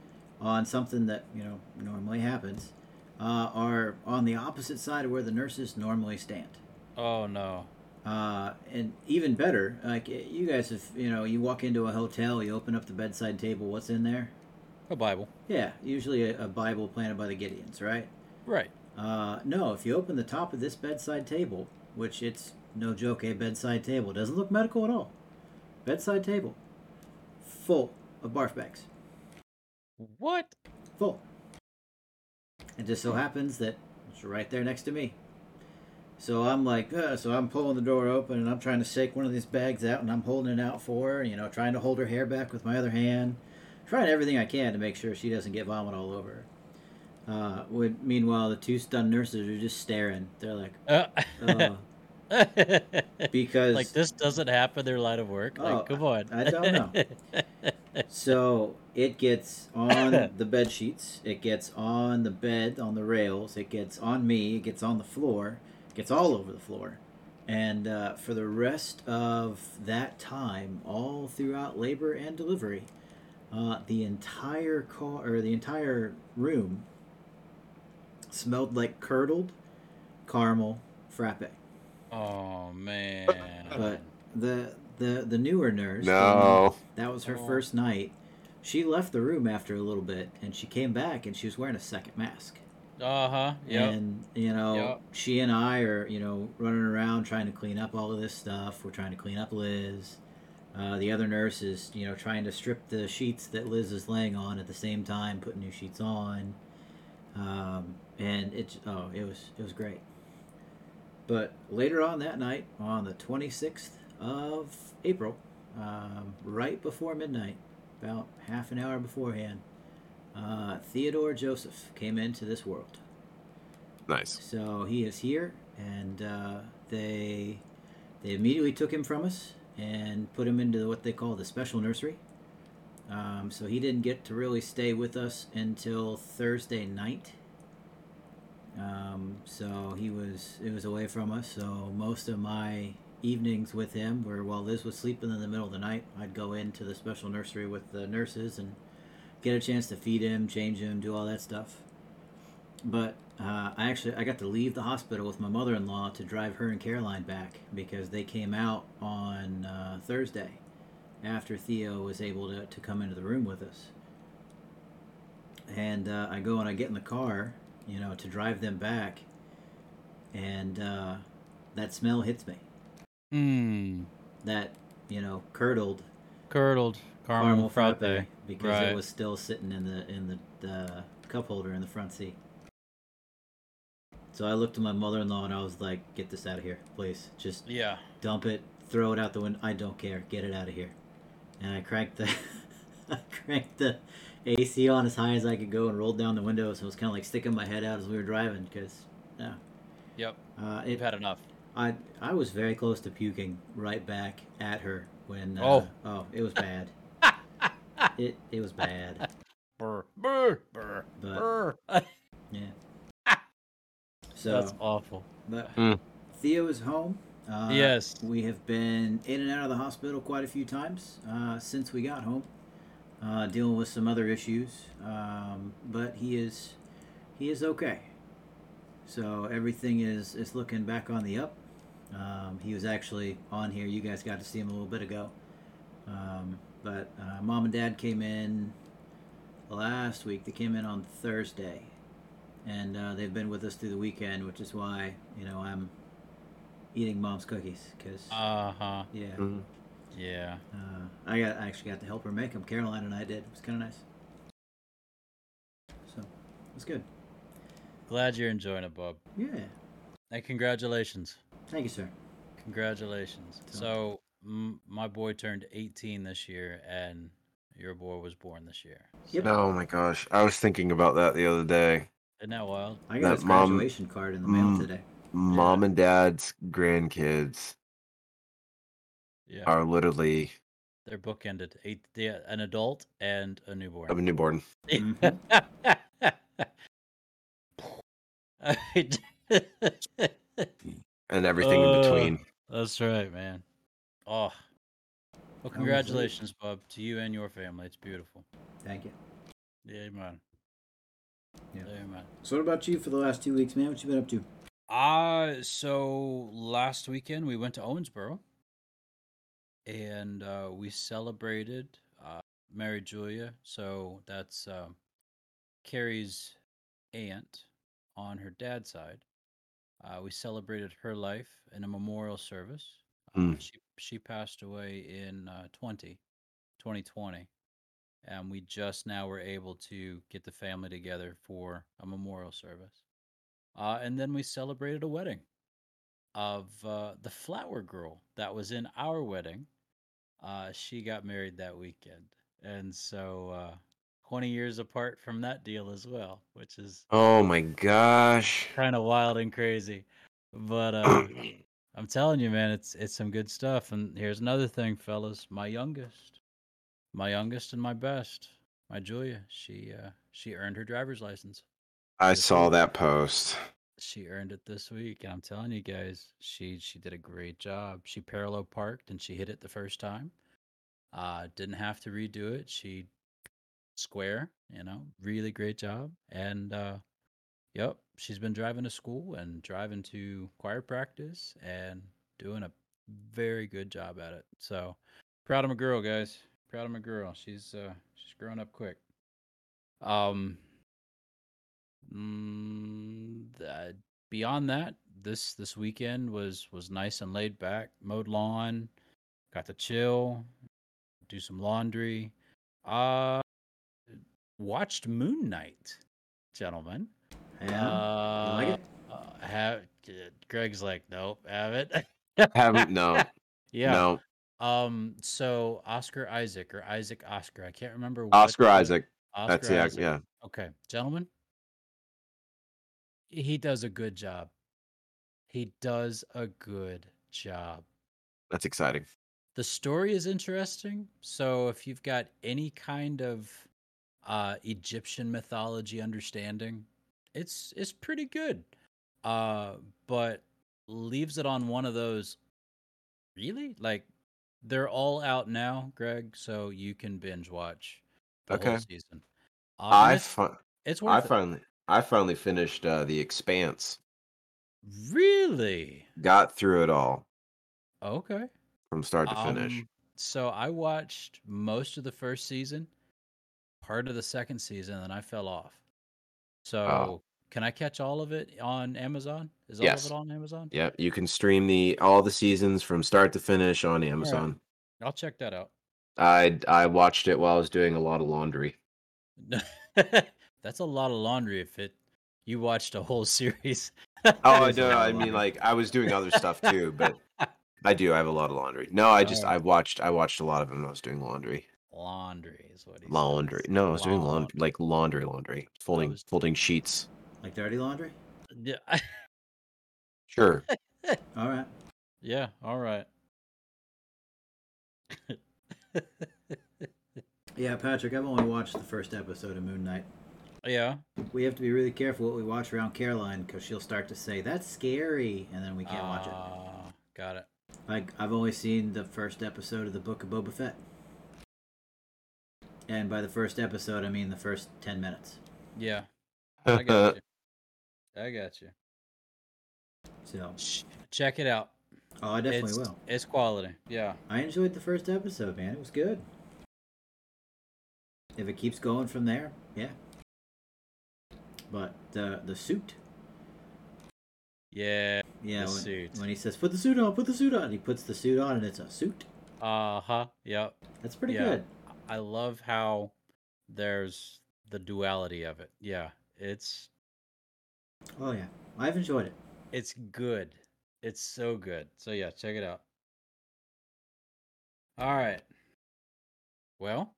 Speaker 3: on something that, you know, normally happens uh, are on the opposite side of where the nurses normally stand.
Speaker 1: oh no.
Speaker 3: Uh, and even better, like you guys have, you know, you walk into a hotel, you open up the bedside table, what's in there?
Speaker 1: A Bible.
Speaker 3: Yeah, usually a, a Bible planted by the Gideons, right?
Speaker 1: Right.
Speaker 3: Uh, no, if you open the top of this bedside table, which it's no joke, a bedside table, it doesn't look medical at all. Bedside table, full of barf bags,
Speaker 1: What?
Speaker 3: full. It just so happens that it's right there next to me. So I'm like, uh, so I'm pulling the door open and I'm trying to shake one of these bags out and I'm holding it out for her, you know, trying to hold her hair back with my other hand, trying everything I can to make sure she doesn't get vomit all over her. Uh, when, meanwhile, the two stunned nurses are just staring. They're like,
Speaker 1: Uh,
Speaker 3: uh, <laughs> because
Speaker 1: like this doesn't happen in their line of work. Like,
Speaker 3: Oh,
Speaker 1: come on.
Speaker 3: I don't know. <laughs> So it gets on <coughs> the bed sheets, it gets on the bed, on the rails, it gets on me, it gets on the floor, it gets all over the floor. And uh, for the rest of that time, all throughout labor and delivery, uh, the entire car or the entire room smelled like curdled caramel frappe.
Speaker 1: oh man.
Speaker 3: But the the the newer nurse,
Speaker 2: No.
Speaker 3: that was her
Speaker 1: Oh.
Speaker 3: first night. She left the room after a little bit, and she came back, and she was wearing a second mask.
Speaker 1: Uh huh. Yeah.
Speaker 3: And you know,
Speaker 1: Yep.
Speaker 3: she and I are you know running around trying to clean up all of this stuff. We're trying to clean up Liz. Uh, the other nurse is you know trying to strip the sheets that Liz is laying on at the same time, putting new sheets on. Um, and it oh it was it was great. But later on that night, on the twenty sixth of April, um, right before midnight, about half an hour beforehand, uh, Theodore Joseph came into this world.
Speaker 2: Nice.
Speaker 3: So he is here, and uh, they they immediately took him from us and put him into what they call the special nursery. Um, so he didn't get to really stay with us until Thursday night. Um, so he was it was away from us. So most of my evenings with him were while Liz was sleeping in the middle of the night. I'd go into the special nursery with the nurses and get a chance to feed him, change him, do all that stuff. But uh, I actually I got to leave the hospital with my mother-in-law to drive her and Caroline back because they came out on uh, Thursday after Theo was able to, to come into the room with us. And uh, I go and I get in the car, you know, to drive them back, and uh, that smell hits me.
Speaker 1: Hmm.
Speaker 3: That you know, curdled
Speaker 1: Curdled caramel, frappe.
Speaker 3: because
Speaker 1: Right.
Speaker 3: it was still sitting in the in the, the cup holder in the front seat. So I looked at my mother-in-law and I was like, "Get this out of here, please. Just
Speaker 1: Yeah.
Speaker 3: dump it, throw it out the window. I don't care. Get it out of here." And I cranked the <laughs> I cranked the AC on as high as I could go and rolled down the window. So it was kind of like sticking my head out as we were driving because, yeah,
Speaker 1: Yep.
Speaker 3: uh,
Speaker 1: You've had enough.
Speaker 3: I I was very close to puking right back at her when. Uh,
Speaker 1: Oh.
Speaker 3: oh, it was bad. <laughs> it it was bad. <laughs>
Speaker 1: Brr, brr, brr,
Speaker 3: But-
Speaker 1: brr.
Speaker 3: Yeah. So,
Speaker 1: That's awful.
Speaker 3: but
Speaker 2: Mm.
Speaker 3: Theo is home. Uh,
Speaker 1: Yes.
Speaker 3: We have been in and out of the hospital quite a few times uh, since we got home, uh, dealing with some other issues. Um, but he is he is okay. So everything is is looking back on the up. Um, he was actually on here. You guys got to see him a little bit ago. Um, but uh, mom and dad came in last week. They came in on Thursday, and uh, they've been with us through the weekend, which is why you know I'm eating mom's cookies because
Speaker 1: Uh huh.
Speaker 3: yeah,
Speaker 2: Mhm.
Speaker 1: Yeah.
Speaker 3: uh, I got I actually got to help her make them. Caroline and I did. It was kind of nice. So it was good.
Speaker 1: Glad you're enjoying it, Bob.
Speaker 3: Yeah.
Speaker 1: And congratulations.
Speaker 3: Thank you, sir.
Speaker 1: Congratulations.
Speaker 3: So-
Speaker 1: So, m- my boy turned 18 this year, and your boy was born this year.
Speaker 3: Yep.
Speaker 2: Oh my gosh, I was thinking about that the other day.
Speaker 1: Isn't that wild?
Speaker 3: I got
Speaker 2: That
Speaker 3: his
Speaker 2: mom-
Speaker 3: graduation card in the mail
Speaker 2: Mm.
Speaker 3: today.
Speaker 2: Mom and dad's grandkids
Speaker 1: Yeah.
Speaker 2: are literally
Speaker 1: They're bookended. Eight, yeah, an adult and a newborn.
Speaker 2: I'm a
Speaker 1: newborn.
Speaker 2: newborn. <laughs>
Speaker 3: Mhm.
Speaker 2: and everything in
Speaker 1: Uh,
Speaker 2: between.
Speaker 1: That's right, man. Oh. Well, congratulations, Bob, to you and your family. It's beautiful.
Speaker 3: Thank you.
Speaker 1: Yeah, man.
Speaker 3: Yeah.
Speaker 1: Yeah, man.
Speaker 3: So what about you for the last two weeks, man? What you been up to?
Speaker 1: Uh, so last weekend we went to Owensboro and uh, we celebrated uh, Mary Julia. So that's um, Carrie's aunt on her dad's side. Uh, we celebrated her life in a memorial service. Uh,
Speaker 2: Mm.
Speaker 1: she, she passed away in uh, 20, 2020. And we just now were able to get the family together for a memorial service. Uh, and then we celebrated a wedding of uh, the flower girl that was in our wedding. Uh, she got married that weekend. And so uh, 20 years apart from that deal as well, which is
Speaker 2: Oh my gosh.
Speaker 1: kind of wild and crazy. But uh, <clears throat> I'm telling you, man, it's it's some good stuff. And here's another thing, fellas. My youngest, my youngest and my best, my Julia. She uh, she earned her driver's license.
Speaker 2: I saw that post.
Speaker 1: She earned it this week, I'm telling you guys, she she did a great job. She parallel parked and she hit it the first time. Uh, didn't have to redo it. She square, you know, really great job. And uh, yep, she's been driving to school and driving to choir practice and doing a very good job at it. So proud of my girl, guys. Proud of my girl. She's uh, she's growing up quick. Um, Mm, th- beyond that, this this weekend was was nice and laid back. Mowed lawn, got to chill, do some laundry. Uh, watched Moon Knight, gentlemen.
Speaker 3: Yeah.
Speaker 1: Uh,
Speaker 3: like it?
Speaker 1: uh, have Greg's like, nope, have it. <laughs>
Speaker 2: Haven't no. <laughs>
Speaker 1: yeah.
Speaker 2: No.
Speaker 1: Um. So Oscar Isaac or Isaac Oscar, I can't remember. what
Speaker 2: Oscar Isaac.
Speaker 1: Oscar
Speaker 2: That's yeah,
Speaker 1: Isaac.
Speaker 2: yeah.
Speaker 1: Okay, gentlemen. He does a good job. He does a good job.
Speaker 2: That's exciting.
Speaker 1: The story is interesting. So if you've got any kind of uh Egyptian mythology understanding, it's it's pretty good. Uh but leaves it on one of those really? Like they're all out now, Greg, so you can binge watch the whole
Speaker 2: Okay.
Speaker 1: season. Uh,
Speaker 2: I
Speaker 1: it's,
Speaker 2: fi-
Speaker 1: it's
Speaker 2: I
Speaker 1: worth it.
Speaker 2: finally I finally finished uh, the Expanse.
Speaker 1: Really?
Speaker 2: Got through it all
Speaker 1: Okay.
Speaker 2: from start to finish.
Speaker 1: Um, so I watched most of the first season, part of the second season, and then I fell off. So can I catch all of it on Amazon? Is all
Speaker 2: Yes.
Speaker 1: of it on Amazon?
Speaker 2: Yeah, you can stream the all the seasons from start to finish on Amazon.
Speaker 1: I'll check that out.
Speaker 2: I I watched it while I was doing a lot of laundry. <laughs>
Speaker 1: That's a lot of laundry if it you watched a whole <laughs> series.
Speaker 2: Oh, I know. I mean, like I was doing other stuff too, <laughs> but I do. I have a lot of laundry. No, I just. I watched I watched a lot of them. when I was doing laundry.
Speaker 1: laundry is what he
Speaker 2: Laundry.
Speaker 1: says.
Speaker 2: No, I was doing laundry, like laundry, laundry, folding
Speaker 1: was-
Speaker 2: folding sheets.
Speaker 3: Like dirty laundry?
Speaker 1: Yeah.
Speaker 2: Sure. <laughs>
Speaker 3: All right.
Speaker 1: yeah. All right.
Speaker 3: Yeah, Patrick, I've only watched the first episode of Moon Knight.
Speaker 1: Yeah.
Speaker 3: We have to be really careful what we watch around Caroline because she'll start to say, that's scary, and then we can't watch it.
Speaker 1: Ah, Got it.
Speaker 3: Like, I've only seen the first episode of the Book of Boba Fett. And by the first episode, I mean the first 10 minutes.
Speaker 1: Yeah. I got <laughs> you. I got you.
Speaker 3: So,
Speaker 1: check it out.
Speaker 3: oh, I definitely
Speaker 1: it's,
Speaker 3: will.
Speaker 1: It's quality. Yeah.
Speaker 3: I enjoyed the first episode, man. It was good. If it keeps going from there, yeah. But the the suit,
Speaker 1: Yeah.
Speaker 3: yeah,
Speaker 1: The
Speaker 3: when,
Speaker 1: suit.
Speaker 3: when he says "put the suit on," put the suit on, he puts the suit on, and it's a suit.
Speaker 1: Uh huh. Yep.
Speaker 3: That's pretty
Speaker 1: Yeah.
Speaker 3: good.
Speaker 1: I love how there's the duality of it. Yeah. It's
Speaker 3: Oh yeah, I've enjoyed it.
Speaker 1: it's good. It's so good. So yeah, check it out. All right. Well,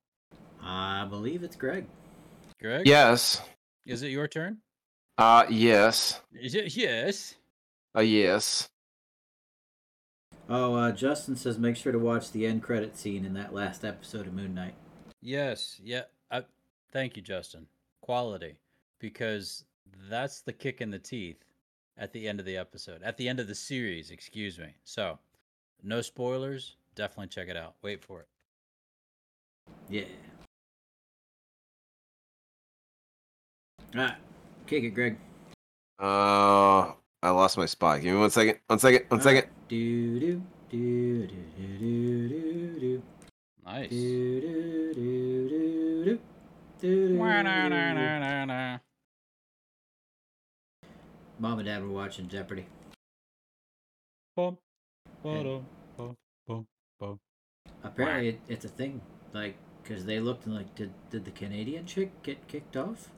Speaker 3: I believe it's Greg.
Speaker 1: Greg,
Speaker 2: yes.
Speaker 1: Is it your turn?
Speaker 2: Uh yes.
Speaker 1: Is it- Yes.
Speaker 2: Uh yes.
Speaker 3: Oh, uh, Justin says make sure to watch the end credit scene in that last episode of Moon Knight.
Speaker 1: Yes. Yeah. I, thank you, Justin. Quality, because that's the kick in the teeth at the end of the episode, at the end of the series. Excuse me. So, no spoilers. Definitely check it out. Wait for it.
Speaker 3: Yeah. All right, kick it, Greg.
Speaker 2: Uh I lost my spot. Give me one second. One second. One second.
Speaker 3: Do do do do do do do do.
Speaker 1: Nice.
Speaker 3: Do, do, do, do, do. Do, do,
Speaker 1: Wah-na-na-na-na-na.
Speaker 3: Mom and Dad were watching Jeopardy.
Speaker 1: Bum, ba-dum, bum, bum, bum.
Speaker 3: Apparently, it, it's a thing. Like, because they looked and like, did did the Canadian chick get kicked off?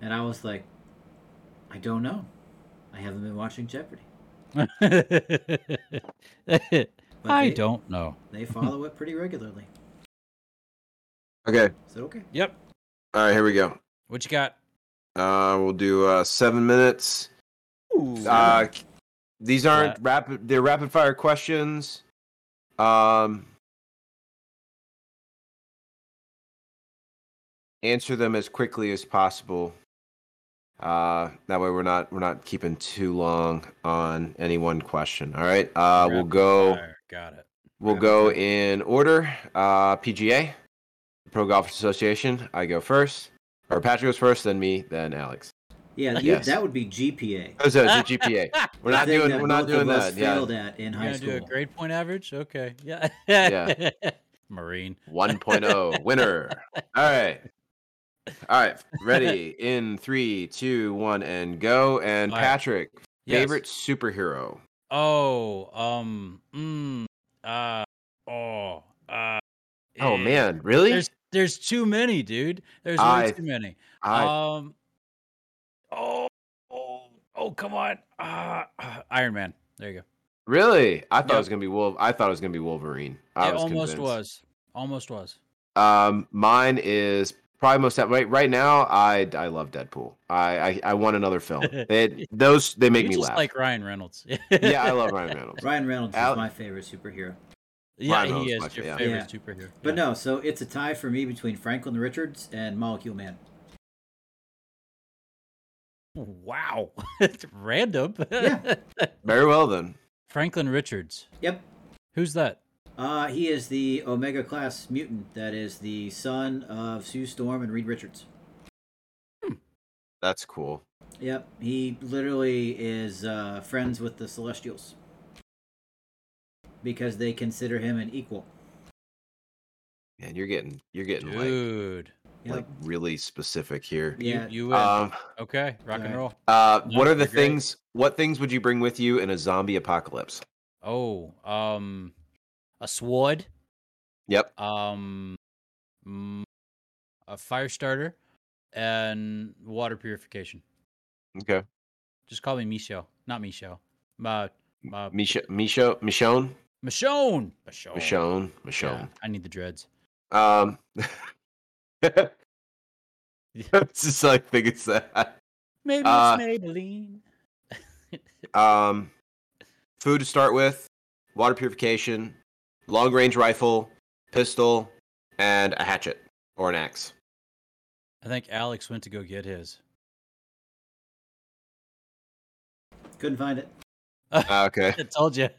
Speaker 3: And I was like, I don't know. I haven't been watching Jeopardy. <laughs> But
Speaker 1: I
Speaker 3: they,
Speaker 1: don't know.
Speaker 3: They follow <laughs> it pretty regularly.
Speaker 2: Okay.
Speaker 3: Is it okay?
Speaker 1: Yep.
Speaker 2: All right, here we go.
Speaker 1: What you got?
Speaker 2: Uh we'll do uh 7 minutes. Uh these aren't
Speaker 1: That-
Speaker 2: rapid they're rapid fire questions. Um answer them as quickly as possible. Uh that way we're not we're not keeping too long on any one question. All right? Uh we'll go.
Speaker 1: Got it.
Speaker 2: We'll
Speaker 3: Rapid
Speaker 2: go
Speaker 3: fire.
Speaker 2: in order. Uh, PGA, Pro Golf Association. I go first, or Patrick goes first, then me, then Alex.
Speaker 3: Yeah, you,
Speaker 2: Yes.
Speaker 3: that would be GPA.
Speaker 2: Oh, so it's a GPA. <laughs> We're not doing. We're not doing
Speaker 3: of us
Speaker 2: that. Yeah,
Speaker 3: at in
Speaker 1: You're
Speaker 3: high
Speaker 1: gonna do a
Speaker 3: school.
Speaker 1: grade point average? Okay. Yeah.
Speaker 2: Yeah. <laughs>
Speaker 1: Marine.
Speaker 2: 1.0 winner. <laughs> All right. All right. <laughs> Ready? In three, two, one, and go. And. Patrick,
Speaker 1: Yes.
Speaker 2: favorite superhero.
Speaker 1: Oh, um, mm, uh, oh, uh.
Speaker 2: Oh
Speaker 1: eh,
Speaker 2: man, really?
Speaker 1: There's there's too many, dude. There's way
Speaker 2: I-
Speaker 1: too many.
Speaker 2: I
Speaker 1: Um. Oh, oh, oh, come on. Uh, Iron Man. There you go.
Speaker 2: really. I thought
Speaker 1: Yep.
Speaker 2: it was gonna be Wolf. I thought it was gonna be Wolverine. I
Speaker 1: it
Speaker 2: was
Speaker 1: almost
Speaker 2: convinced.
Speaker 1: was. Almost was.
Speaker 2: Um, mine is probably most right right now. I I love Deadpool. I I, I want another film. They, <laughs> those they make
Speaker 1: you
Speaker 2: me
Speaker 1: just
Speaker 2: laugh.
Speaker 1: like Ryan Reynolds. <laughs>
Speaker 2: yeah, I love Ryan Reynolds.
Speaker 3: Ryan Reynolds
Speaker 2: Al-
Speaker 3: is my favorite superhero.
Speaker 1: Yeah,
Speaker 2: Ryan
Speaker 1: he
Speaker 2: Reynolds
Speaker 1: is
Speaker 2: my
Speaker 1: your
Speaker 2: yeah.
Speaker 1: favorite
Speaker 3: Yeah.
Speaker 1: superhero.
Speaker 3: But
Speaker 1: yeah.
Speaker 3: no, so it's a tie for me between Franklin Richards and Molecule Man.
Speaker 1: Wow, <laughs> it's random.
Speaker 3: Yeah.
Speaker 2: Very well then.
Speaker 1: Franklin Richards.
Speaker 3: Yep.
Speaker 1: Who's that?
Speaker 3: Uh, he is the Omega class mutant that is the son of Sue Storm and Reed Richards.
Speaker 2: That's cool.
Speaker 3: Yep, he literally is uh, friends with the Celestials because they consider him an equal.
Speaker 2: Man, you're getting you're getting like
Speaker 3: Yep.
Speaker 2: like really specific here.
Speaker 3: yeah,
Speaker 1: You, you.
Speaker 2: Um,
Speaker 1: okay, rock and roll.
Speaker 2: uh,
Speaker 1: No,
Speaker 2: what are the
Speaker 1: you're great.
Speaker 2: things? What things would you bring with you in a zombie apocalypse?
Speaker 1: Oh, um, a sword.
Speaker 2: Yep.
Speaker 1: Um, mm, a fire starter, and water purification.
Speaker 2: Okay.
Speaker 1: Just call me Michelle, not Michelle. Uh, uh,
Speaker 2: Misha, Misha, Michonne,
Speaker 1: Michonne. Michonne.
Speaker 2: Michonne,
Speaker 1: Yeah, I need the dreads.
Speaker 2: Um, it's <laughs> <laughs> just like think it's that.
Speaker 1: Maybe
Speaker 2: Uh,
Speaker 1: it's Maybelline. <laughs>
Speaker 2: Um, food to start with, water purification, long range rifle, pistol, and a hatchet or an axe.
Speaker 1: I think Alex went to go get his.
Speaker 3: Couldn't find it. <laughs>
Speaker 2: Ah, okay.
Speaker 1: I told you. <laughs>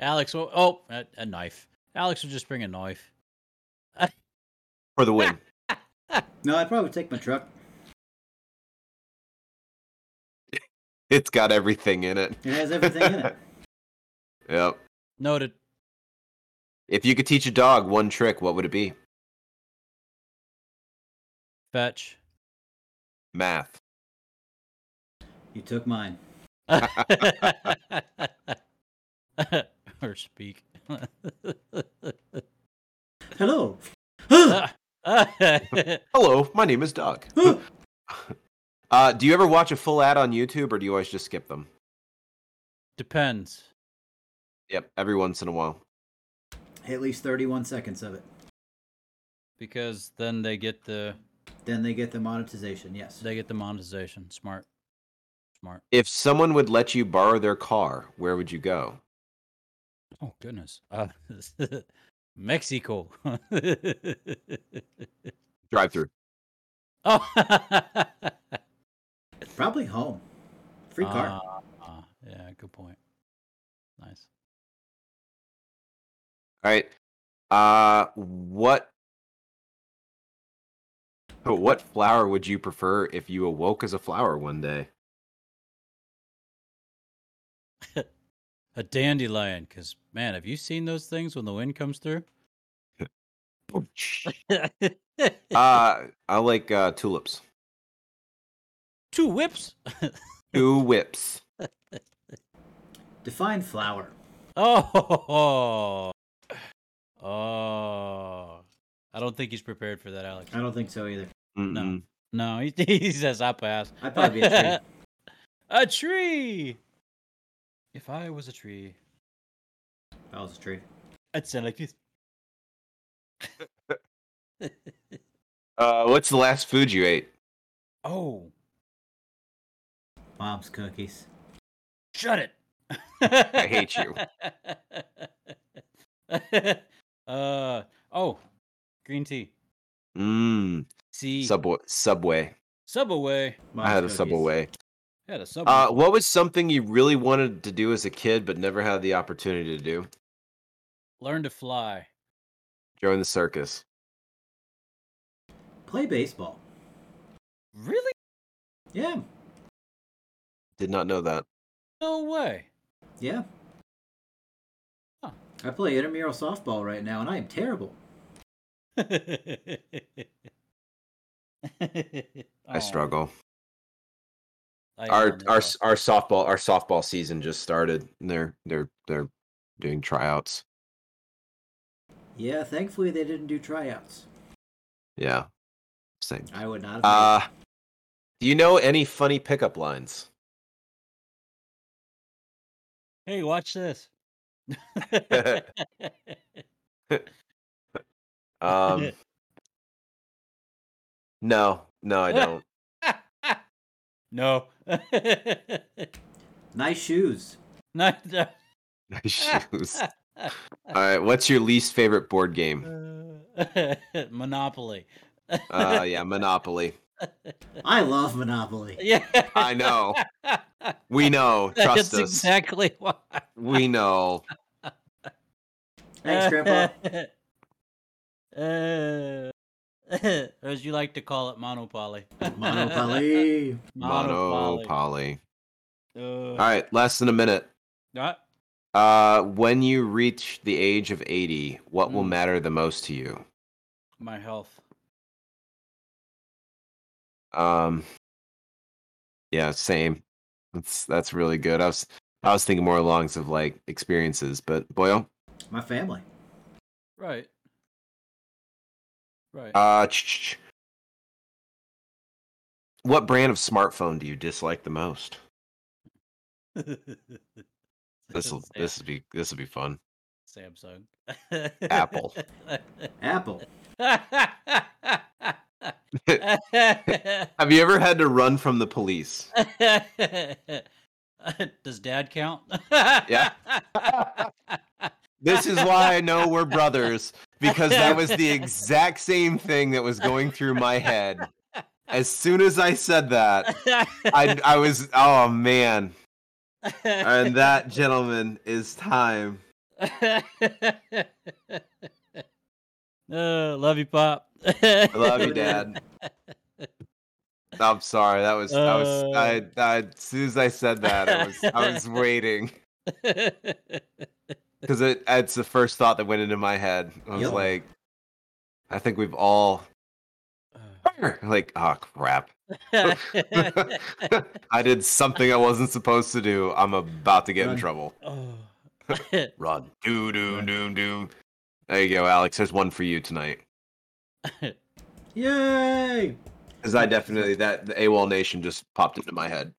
Speaker 1: Alex, oh, oh a, a knife. Alex will just bring a knife.
Speaker 2: For the win. <laughs>
Speaker 3: No, I'd probably take my truck.
Speaker 2: it's got everything in it.
Speaker 3: It has everything in it.
Speaker 2: Yep.
Speaker 1: Noted.
Speaker 2: If you could teach a dog one trick, what would it be?
Speaker 1: Fetch.
Speaker 2: Math.
Speaker 3: You took mine. <laughs>
Speaker 1: or speak. <laughs>
Speaker 3: Hello. <laughs>
Speaker 2: Hello, my name is Doug. Uh, do you ever watch a full ad on YouTube or do you always just skip them?
Speaker 1: Depends.
Speaker 2: Yep, every once in a while.
Speaker 3: At least 31 seconds of it.
Speaker 1: Because then they get the
Speaker 3: Then they get the monetization. Yes.
Speaker 1: they get the monetization. Smart. Smart.
Speaker 2: If someone would let you borrow their car, where would you go?
Speaker 1: Oh goodness. Uh, <laughs> Mexico. <laughs>
Speaker 2: Drive through.
Speaker 1: oh.
Speaker 3: Probably home. Free car.
Speaker 1: Ah, ah, yeah, good point. Nice.
Speaker 2: All right. Uh, what? What flower would you prefer if you awoke as a flower one day? <laughs>
Speaker 1: A dandelion, because man, have you seen those things when the wind comes through? <laughs>
Speaker 2: Uh, I like uh, tulips.
Speaker 1: Two whips. <laughs>
Speaker 2: Two whips.
Speaker 3: Define flower.
Speaker 1: oh, oh. I don't think he's prepared for that, Alex.
Speaker 3: I don't think so either.
Speaker 2: Mm-mm.
Speaker 1: No, he, <laughs> he says I pass.
Speaker 3: I'd probably be a tree. <laughs>
Speaker 1: a tree. If I was a tree,
Speaker 3: If I was a tree.
Speaker 1: I'd sound like this. <laughs>
Speaker 2: Uh, what's the last food you ate?
Speaker 1: oh,
Speaker 3: Mom's cookies.
Speaker 1: shut it!
Speaker 2: I hate you.
Speaker 1: Uh oh, green tea.
Speaker 2: Mmm.
Speaker 1: See,
Speaker 2: Subway. Subway.
Speaker 1: Subway.
Speaker 3: Mom's
Speaker 2: I had a
Speaker 3: cookies.
Speaker 2: Subway.
Speaker 1: Had a Subway.
Speaker 2: Uh, what was something you really wanted to do as a kid but never had the opportunity to do?
Speaker 1: Learn to fly.
Speaker 2: Join the circus.
Speaker 3: Play baseball.
Speaker 1: Really?
Speaker 3: Yeah.
Speaker 2: Did not know that.
Speaker 1: No way.
Speaker 3: Yeah.
Speaker 1: Huh.
Speaker 3: I play intramural softball right now, and I am terrible. <laughs>
Speaker 2: I struggle.
Speaker 1: I
Speaker 2: our our our softball our softball season just started. And they're they're they're doing tryouts.
Speaker 3: Yeah, thankfully they didn't do tryouts.
Speaker 2: Yeah. Same.
Speaker 3: I would not have.
Speaker 2: Uh do you know any funny pickup lines?
Speaker 1: Hey, watch this. <laughs>
Speaker 2: Um <laughs> No, no, I don't. <laughs>
Speaker 1: no.
Speaker 3: nice shoes.
Speaker 1: Not
Speaker 2: Nice shoes. All right, what's your least favorite board game?
Speaker 1: Monopoly.
Speaker 2: Uh yeah, Monopoly.
Speaker 3: I love Monopoly.
Speaker 1: yeah.
Speaker 2: I know. We know. <laughs> Trust us.
Speaker 1: That's
Speaker 2: us.
Speaker 1: exactly why.
Speaker 2: We know.
Speaker 3: Thanks, Grandpa.
Speaker 1: Uh, or <laughs> as you like to call it, monopoly.
Speaker 3: Monopoly. <laughs>
Speaker 2: Monopoly.
Speaker 1: Uh,
Speaker 2: All right, less than a minute.
Speaker 1: ah,
Speaker 2: Uh, when you reach the age of 80, what will
Speaker 1: Mm.
Speaker 2: matter the most to you?
Speaker 1: my health.
Speaker 2: Um, yeah, same. That's that's really good. I was I was thinking more along of like experiences, but Boyle,
Speaker 3: My family.
Speaker 1: Right. Right.
Speaker 2: uh, ch- ch- ch- what brand of smartphone do you dislike the most? <laughs> This will this will be this will be fun.
Speaker 1: Samsung.
Speaker 2: Apple. <laughs>
Speaker 3: Apple. <laughs> <laughs>
Speaker 2: Have you ever had to run from the police? <laughs>
Speaker 1: Does dad count?
Speaker 2: Yeah. This is why I know we're brothers because that was the exact same thing that was going through my head. As soon as I said that, I I was oh man. And that gentleman is time. <laughs>
Speaker 1: Uh, love you, Pop.
Speaker 2: I love you, Dad. <laughs> I'm sorry. That was I was I, I as soon as I said that, I was I was <laughs> waiting <laughs> because it it's the first thought that went into my head. I was
Speaker 3: Yep.
Speaker 2: like, I think we've all like oh crap. I did something I wasn't supposed to do. I'm about to get in trouble.
Speaker 1: oh.
Speaker 2: Run. Do do
Speaker 3: Run.
Speaker 2: do do. There you go, Alex. There's one for you tonight. <laughs>
Speaker 3: Yay!
Speaker 2: Because I definitely that the AWOL Nation just popped into my head.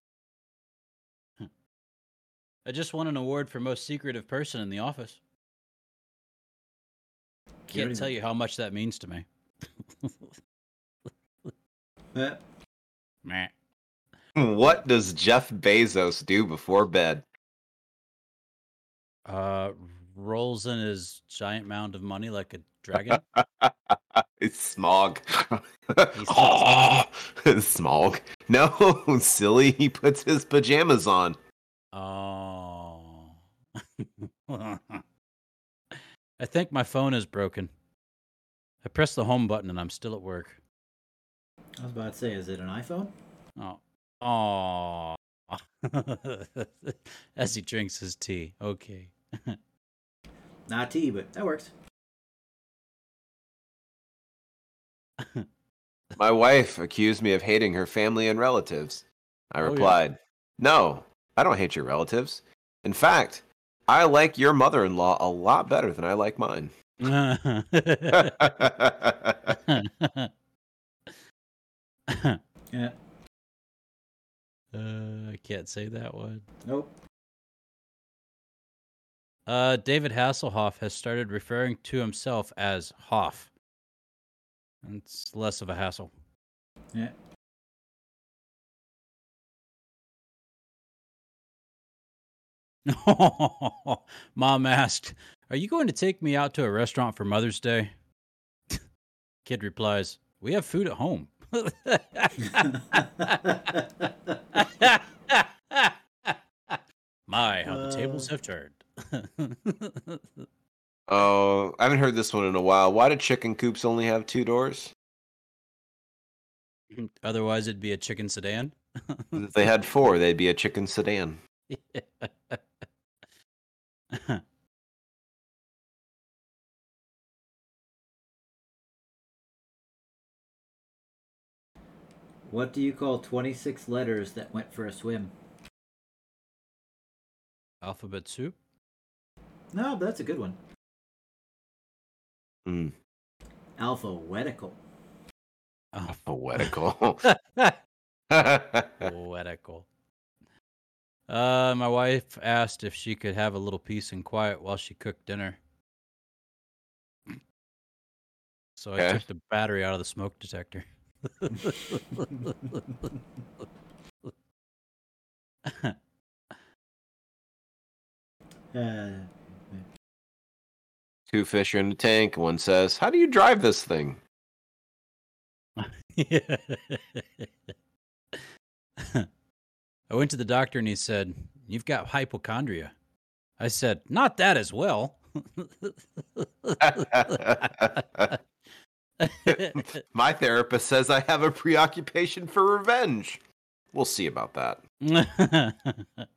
Speaker 1: I just won an award for most secretive person in the office. Can't
Speaker 3: don't
Speaker 1: tell you how much that means to me. <laughs> Meh.
Speaker 2: What does Jeff Bezos do before bed?
Speaker 1: Uh, rolls in his giant mound of money like a dragon. <laughs>
Speaker 2: it's Smaug.
Speaker 1: He's <laughs>
Speaker 2: oh, ah, <laughs> Smaug. No, silly. He puts his pajamas on.
Speaker 1: Oh. I think my phone is broken. I pressed the home button and I'm still at work.
Speaker 3: I was about to say, is it an iPhone?
Speaker 1: Oh. Oh. As he drinks his tea. Okay.
Speaker 3: Not tea, but that works. <laughs>
Speaker 2: My wife accused me of hating her family and relatives. I
Speaker 1: Oh, yeah.
Speaker 2: replied, No, I don't hate your relatives. In fact, I like your mother in law a lot better than I like mine. <laughs> <laughs>
Speaker 3: Yeah.
Speaker 1: Uh, I can't say that one.
Speaker 3: Nope.
Speaker 1: Uh, David Hasselhoff has started referring to himself as Hoff. It's less of a hassle.
Speaker 3: Yeah. <laughs>
Speaker 1: Mom asked, Are you going to take me out to a restaurant for Mother's Day? Kid replies, We have food at home. <laughs> <laughs> My, how the tables have turned.
Speaker 2: Oh, I haven't heard this one in a while. Why do chicken coops only have two doors?
Speaker 1: Otherwise, it'd be a chicken sedan.
Speaker 2: If they had four, they'd be a chicken sedan. <laughs>
Speaker 3: what do you call 26 letters that went for a swim?
Speaker 1: Alphabet soup.
Speaker 3: No, that's a good one.
Speaker 2: Hmm.
Speaker 3: Alphabetical.
Speaker 1: Oh,
Speaker 2: Poetical. <laughs>
Speaker 1: poetical. Uh, my wife asked if she could have a little peace and quiet while she cooked dinner. So I
Speaker 2: Okay.
Speaker 1: took the battery out of the smoke detector. <laughs> <laughs>
Speaker 3: Uh,
Speaker 2: Two fish are in the tank. One says, How do you drive this thing? <laughs>
Speaker 1: I went to the doctor and he said, You've got hypochondria. I said, Not that as well. <laughs>
Speaker 2: My therapist says I have a preoccupation for revenge. We'll see about that. <laughs>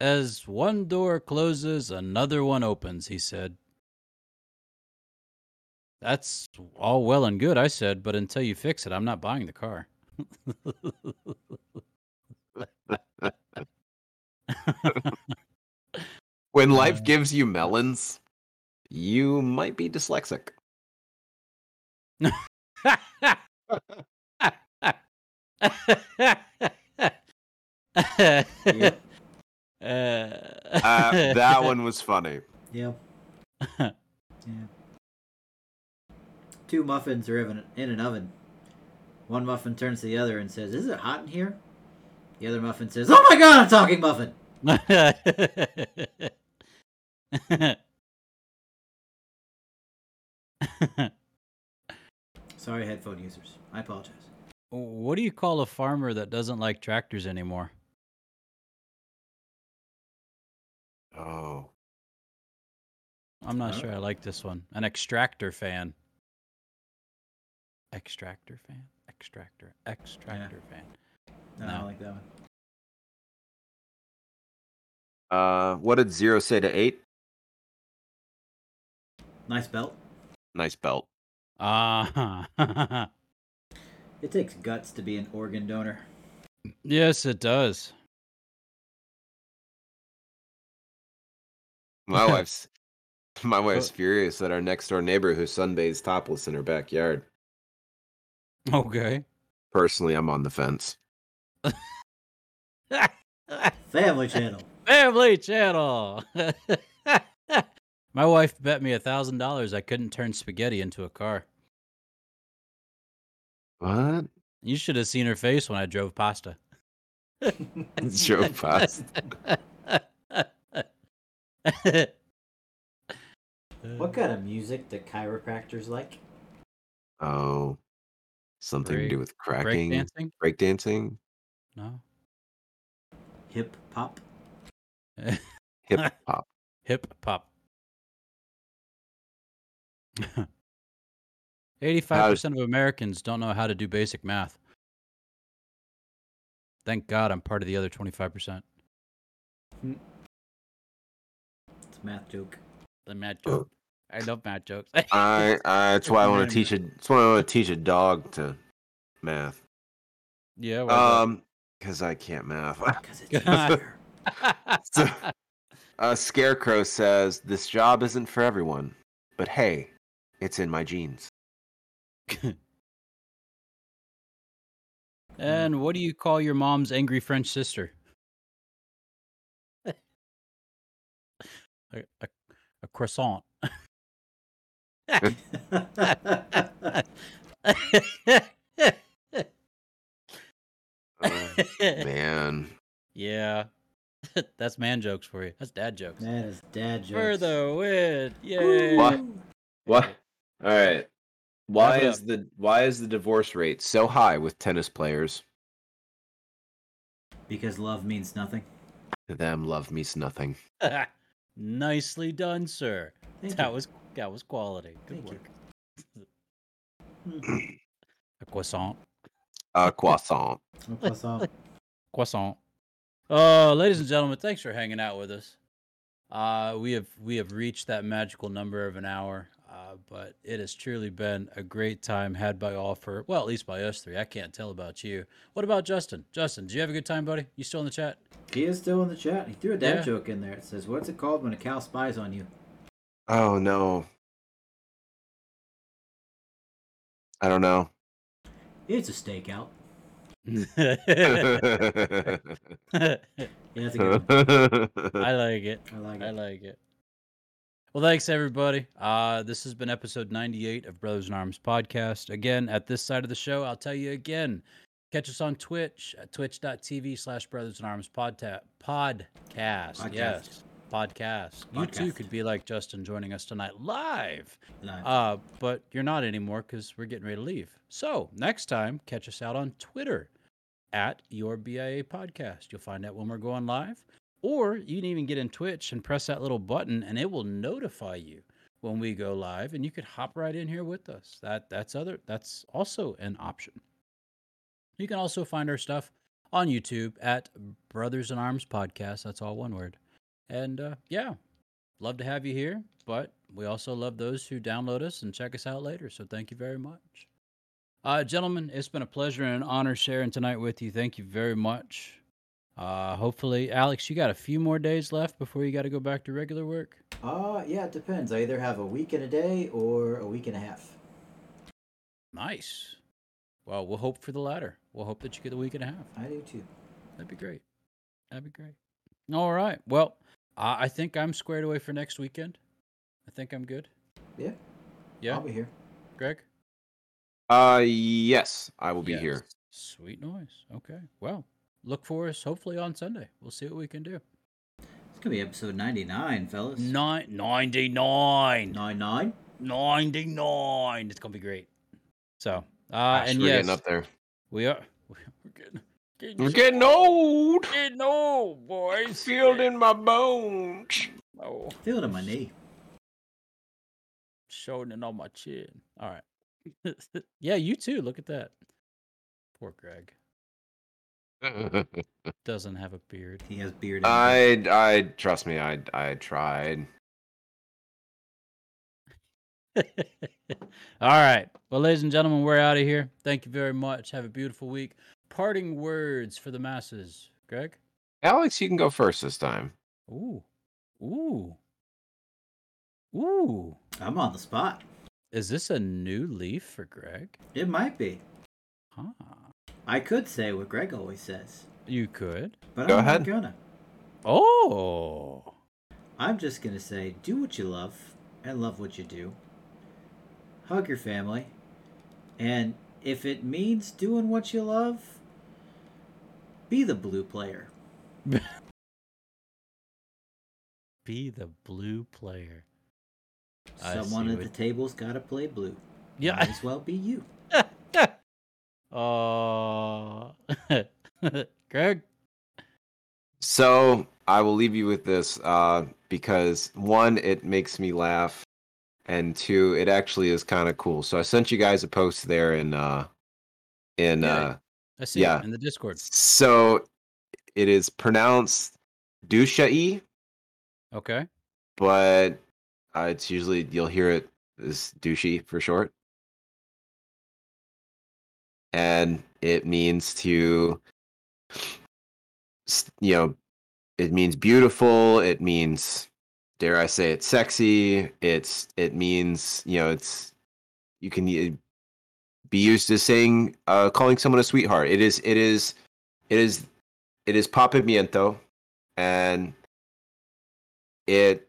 Speaker 1: As one door closes, another one opens, he said. That's all well and good, I said, but until you fix it, I'm not buying the car. <laughs>
Speaker 2: When life
Speaker 1: Uh.
Speaker 2: gives you melons, you might be dyslexic. <laughs> <laughs>
Speaker 3: Yep.
Speaker 1: Uh,
Speaker 2: Uh, that one was funny. <laughs>
Speaker 3: yeah. yeah. two muffins are in, in an oven. One muffin turns to the other and says, "Is it hot in here?" The other muffin says, "Oh my God, I'm talking muffin." <laughs> Sorry, headphone users. I apologize.
Speaker 1: what do you call a farmer that doesn't like tractors anymore?
Speaker 2: Oh,
Speaker 1: I'm not sure I like this one. An extractor fan. Extractor fan? Extractor. Extractor fan.
Speaker 3: No, I
Speaker 1: No.
Speaker 3: don't like that one.
Speaker 2: uh, what did zero say to eight?
Speaker 3: Nice belt.
Speaker 2: Nice belt.
Speaker 1: Ah. <laughs>
Speaker 3: It takes guts to be an organ donor.
Speaker 1: yes, it does. <laughs> <laughs>
Speaker 2: My wife's my wife's
Speaker 1: What?
Speaker 2: furious at our next door neighbor who sunbathes topless in her backyard.
Speaker 1: Okay.
Speaker 2: Personally, I'm on the fence. <laughs>
Speaker 3: Family channel.
Speaker 1: Family channel. My wife bet me a thousand dollars I couldn't turn spaghetti into a car.
Speaker 2: What?
Speaker 1: You should have seen her face when I drove pasta.
Speaker 2: Drove past.
Speaker 3: What kind of music do chiropractors like?
Speaker 2: Oh, something to do with
Speaker 1: Break
Speaker 2: cracking,
Speaker 1: dancing?
Speaker 2: breakdancing,
Speaker 1: No.
Speaker 3: Hip hop.
Speaker 2: hip <laughs> hop.
Speaker 1: Hip hop. <laughs> Eighty-five percent of Americans don't know how to do basic math. Thank God I'm part of the other twenty-five percent. Hmm.
Speaker 3: It's a math joke.
Speaker 1: The math joke. I love math jokes.
Speaker 2: I, I <laughs> that's why I want to teach a that's why I want to teach a dog to math.
Speaker 1: yeah. why
Speaker 2: Um, because I can't math. <laughs>
Speaker 3: Because it's easier. <laughs>
Speaker 1: so-
Speaker 2: A scarecrow says this job isn't for everyone, but hey, it's in my genes.
Speaker 1: and what do you call your mom's angry French sister? A, a croissant. <laughs>
Speaker 2: Oh, man, <laughs>
Speaker 1: yeah. <laughs> That's man jokes for you. That's dad jokes.
Speaker 3: that is dad jokes.
Speaker 1: For the win. Yay.
Speaker 2: What? what? All right. Why
Speaker 1: is it
Speaker 2: is the why is the divorce rate so high with tennis players?
Speaker 3: Because love means nothing.
Speaker 2: To them, love means nothing.
Speaker 1: Nicely done, sir.
Speaker 3: Thank
Speaker 1: that
Speaker 3: you.
Speaker 1: was that was quality. Good
Speaker 3: Thank
Speaker 1: work.
Speaker 3: Hmm.
Speaker 1: A croissant.
Speaker 2: A croissant.
Speaker 3: Un croissant. <laughs>
Speaker 1: Croissant. Oh, ladies and gentlemen, thanks for hanging out with us. Uh, we have we have reached that magical number of an hour, uh, but it has truly been a great time had by all for well, at least by us three. I can't tell about you. What about Justin? Justin, did you have a good time, buddy? You still in the chat?
Speaker 3: He is still in the chat. He threw a dad
Speaker 1: Yeah.
Speaker 3: joke in there. It says, "What's it called when a cow spies on you?"
Speaker 2: Oh no. I don't know.
Speaker 3: It's a stakeout.
Speaker 1: I <laughs> <laughs> <laughs>
Speaker 3: Yeah, that's a good one.
Speaker 1: like it.
Speaker 3: I like it.
Speaker 1: I like it. Well, thanks everybody. Uh, this has been episode 98 of Brothers in Arms podcast. Again, at this side of the show, I'll tell you again. Catch us on Twitch at twitch.tv slash brothers in arms podta- podcast.
Speaker 3: Podcast.
Speaker 1: Yes. Podcast. You too could be like Justin joining us tonight live.
Speaker 3: Live.
Speaker 1: Uh, but you're not anymore because we're getting ready to leave. So next time, catch us out on Twitter at your BIA podcast. You'll find out when we're going live, or you can even get in Twitch and press that little button, and it will notify you when we go live, and you could hop right in here with us. That that's other that's also an option. You can also find our stuff on YouTube at Brothers in Arms Podcast. That's all one word. And uh, yeah, love to have you here, but we also love those who download us and check us out later. So thank you very much. Uh, gentlemen, it's been a pleasure and an honor sharing tonight with you. Thank you very much. Uh, hopefully, Alex, you got a few more days left before you got to go back to regular work.
Speaker 3: Uh, yeah, it depends. I either have a week and a day or a week and a half.
Speaker 1: Nice. Well, we'll hope for the latter. We'll hope that you get a week and a half.
Speaker 3: I do too.
Speaker 1: That'd be great. That'd be great. All right. Well, I think I'm squared away for next weekend. I think I'm good.
Speaker 3: Yeah.
Speaker 1: Yeah,
Speaker 3: I'll be here.
Speaker 1: Greg.
Speaker 2: Uh, yes, I will be
Speaker 1: Yes.
Speaker 2: here.
Speaker 1: Sweet noise. Okay. Well, look for us hopefully on Sunday. We'll see what we can do.
Speaker 3: It's gonna be episode ninety nine, fellas.
Speaker 1: Nine ninety 99.
Speaker 3: Nine nine.
Speaker 1: 99. It's going to be great. So, uh,
Speaker 2: Gosh,
Speaker 1: and
Speaker 2: we're
Speaker 1: yes,
Speaker 2: getting up there.
Speaker 1: we are. <laughs> We're getting, getting,
Speaker 2: We're getting old.
Speaker 1: getting old, boys.
Speaker 2: Feel it in my bones.
Speaker 1: Oh,
Speaker 3: Feel it on my knee.
Speaker 1: showing it on my chin. All right. <laughs> yeah, you too. Look at that. Poor Greg. <laughs> Doesn't have a beard.
Speaker 3: He has beard.
Speaker 2: I, I trust me. I, I tried. <laughs>
Speaker 1: All right. Well, ladies and gentlemen, we're out of here. Thank you very much. Have a beautiful week. Parting words for the masses. Greg?
Speaker 2: Alex, you can go first this time.
Speaker 1: Ooh. Ooh. Ooh.
Speaker 3: I'm on the spot.
Speaker 1: Is this a new leaf for Greg?
Speaker 3: It might be.
Speaker 1: Huh.
Speaker 3: I could say what Greg always says,
Speaker 1: You could.
Speaker 3: but
Speaker 2: Go
Speaker 3: I'm
Speaker 2: ahead.
Speaker 3: not gonna.
Speaker 1: Oh.
Speaker 3: I'm just gonna say, do what you love and love what you do. Hug your family, and if it means doing what you love, be the blue player. <laughs>
Speaker 1: Be the blue player.
Speaker 3: Someone at
Speaker 1: what-
Speaker 3: the table's gotta play blue. Yeah. Might
Speaker 1: Yeah.
Speaker 3: as well be you.
Speaker 1: Oh. <laughs> Greg?
Speaker 2: So I will leave you with this uh, because one, it makes me laugh, and two, it actually is kind of cool. So I sent you guys a post there in uh, in
Speaker 1: Yeah.
Speaker 2: uh,
Speaker 1: I see
Speaker 2: Yeah.
Speaker 1: in the Discord.
Speaker 2: so it is pronounced Dushai,
Speaker 1: Okay.
Speaker 2: but uh, it's usually you'll hear it as douchey for short, and it means to, you know, it means beautiful. It means, dare I say, it sexy. It's it means you know it's you can uh, be used as saying uh, calling someone a sweetheart. It is it is it is it is Papiamento, and it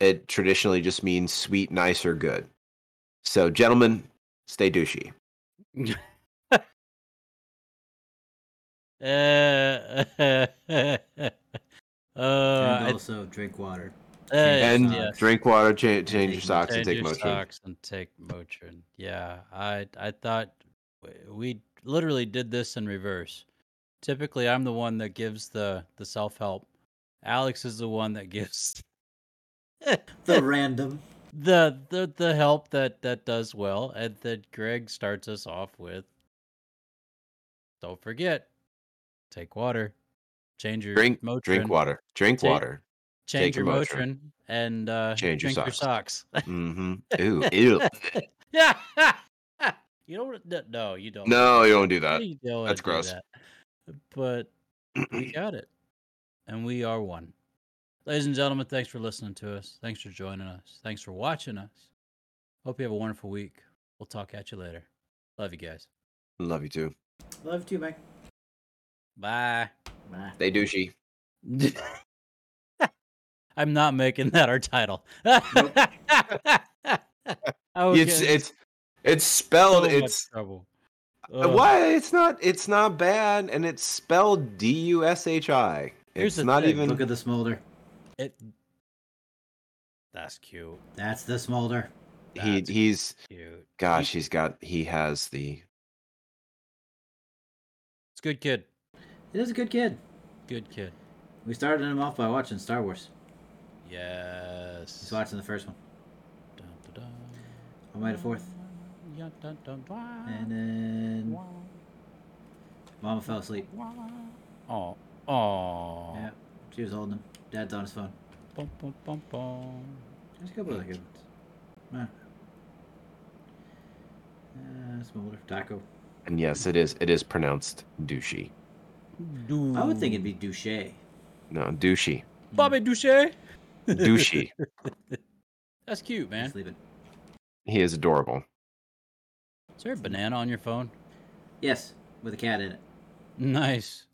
Speaker 2: it traditionally just means sweet, nice, or good. So, gentlemen, stay douchey. <laughs>
Speaker 1: Uh, <laughs> uh,
Speaker 3: and
Speaker 1: I-
Speaker 3: also drink water.
Speaker 1: uh,
Speaker 2: And
Speaker 1: yeah.
Speaker 2: drink water, cha- change your
Speaker 3: take-
Speaker 2: socks, and take
Speaker 1: your
Speaker 2: Motrin.
Speaker 1: socks and take Motrin. Yeah, I I thought we literally did this in reverse. Typically, I'm the one that gives the the self help. Alex is the one that gives <laughs>
Speaker 3: The random.
Speaker 1: the the the help that that does well, and that Greg starts us off with. Don't forget, take water, change your
Speaker 2: Drink,
Speaker 1: Motrin,
Speaker 2: drink water. Drink
Speaker 1: Take-
Speaker 2: water.
Speaker 1: change
Speaker 2: take
Speaker 1: your
Speaker 2: your
Speaker 1: Motrin,
Speaker 2: Motrin.
Speaker 1: and uh,
Speaker 2: Change your
Speaker 1: drink your
Speaker 2: socks.
Speaker 1: socks.
Speaker 2: Mm-hmm. <laughs> Ooh, ew.
Speaker 1: yeah. <laughs> you don't. no- No, you don't.
Speaker 2: No, you don't do that.
Speaker 1: You don't wanna
Speaker 2: That's gross.
Speaker 1: that. But we <clears throat> got it, and we are one. Ladies and gentlemen, thanks for listening to us. Thanks for joining us. Thanks for watching us. Hope you have a wonderful week. We'll talk at you later. Love you guys.
Speaker 2: Love you too.
Speaker 3: Love you, too, Mike.
Speaker 1: Bye.
Speaker 3: Bye.
Speaker 2: Stay douchey. <laughs>
Speaker 1: I'm not making that our title. <laughs>
Speaker 2: It's it's it's spelled. it's
Speaker 1: trouble.
Speaker 2: uh,
Speaker 1: Ugh.
Speaker 2: why it's not it's not bad, and it's spelled D U S H I. It's
Speaker 1: the
Speaker 2: not
Speaker 1: thing,
Speaker 2: even.
Speaker 3: Look at the smolder.
Speaker 1: It. That's cute.
Speaker 3: That's the smolder.
Speaker 2: he
Speaker 1: That's
Speaker 2: he's
Speaker 1: Cute.
Speaker 2: gosh. He's got he has the
Speaker 1: It's good kid.
Speaker 3: It is a good kid.
Speaker 1: Good kid.
Speaker 3: We started him off by watching Star Wars.
Speaker 1: Yes.
Speaker 3: He's watching the first one.
Speaker 1: Dun, dun, dun.
Speaker 3: On May the 4th.
Speaker 1: Dun, dun, dun.
Speaker 3: And then Mama fell asleep.
Speaker 1: Oh, oh.
Speaker 3: Yeah. She was holding him. Dad's on his phone.
Speaker 1: Bum, bum, bum, bum.
Speaker 3: There's a couple other good ones. Uh, smolder. Taco.
Speaker 2: and yes, it is it is pronounced douchey.
Speaker 3: I would think it'd be Douche.
Speaker 2: No, douchey,
Speaker 1: Bobby Douche.
Speaker 2: douchey. <laughs>
Speaker 1: That's cute, man.
Speaker 3: Sleeping.
Speaker 2: he is adorable.
Speaker 1: Is there a banana on your phone?
Speaker 3: Yes, with a cat in it.
Speaker 1: Nice.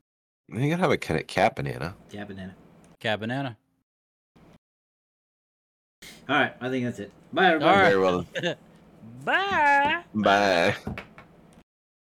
Speaker 2: You gotta have a cat cat banana.
Speaker 3: Cat banana.
Speaker 1: Cat banana.
Speaker 3: All right, I think that's it. Bye, everybody.
Speaker 1: All right.
Speaker 2: Very well. <laughs>
Speaker 1: Bye.
Speaker 2: Bye.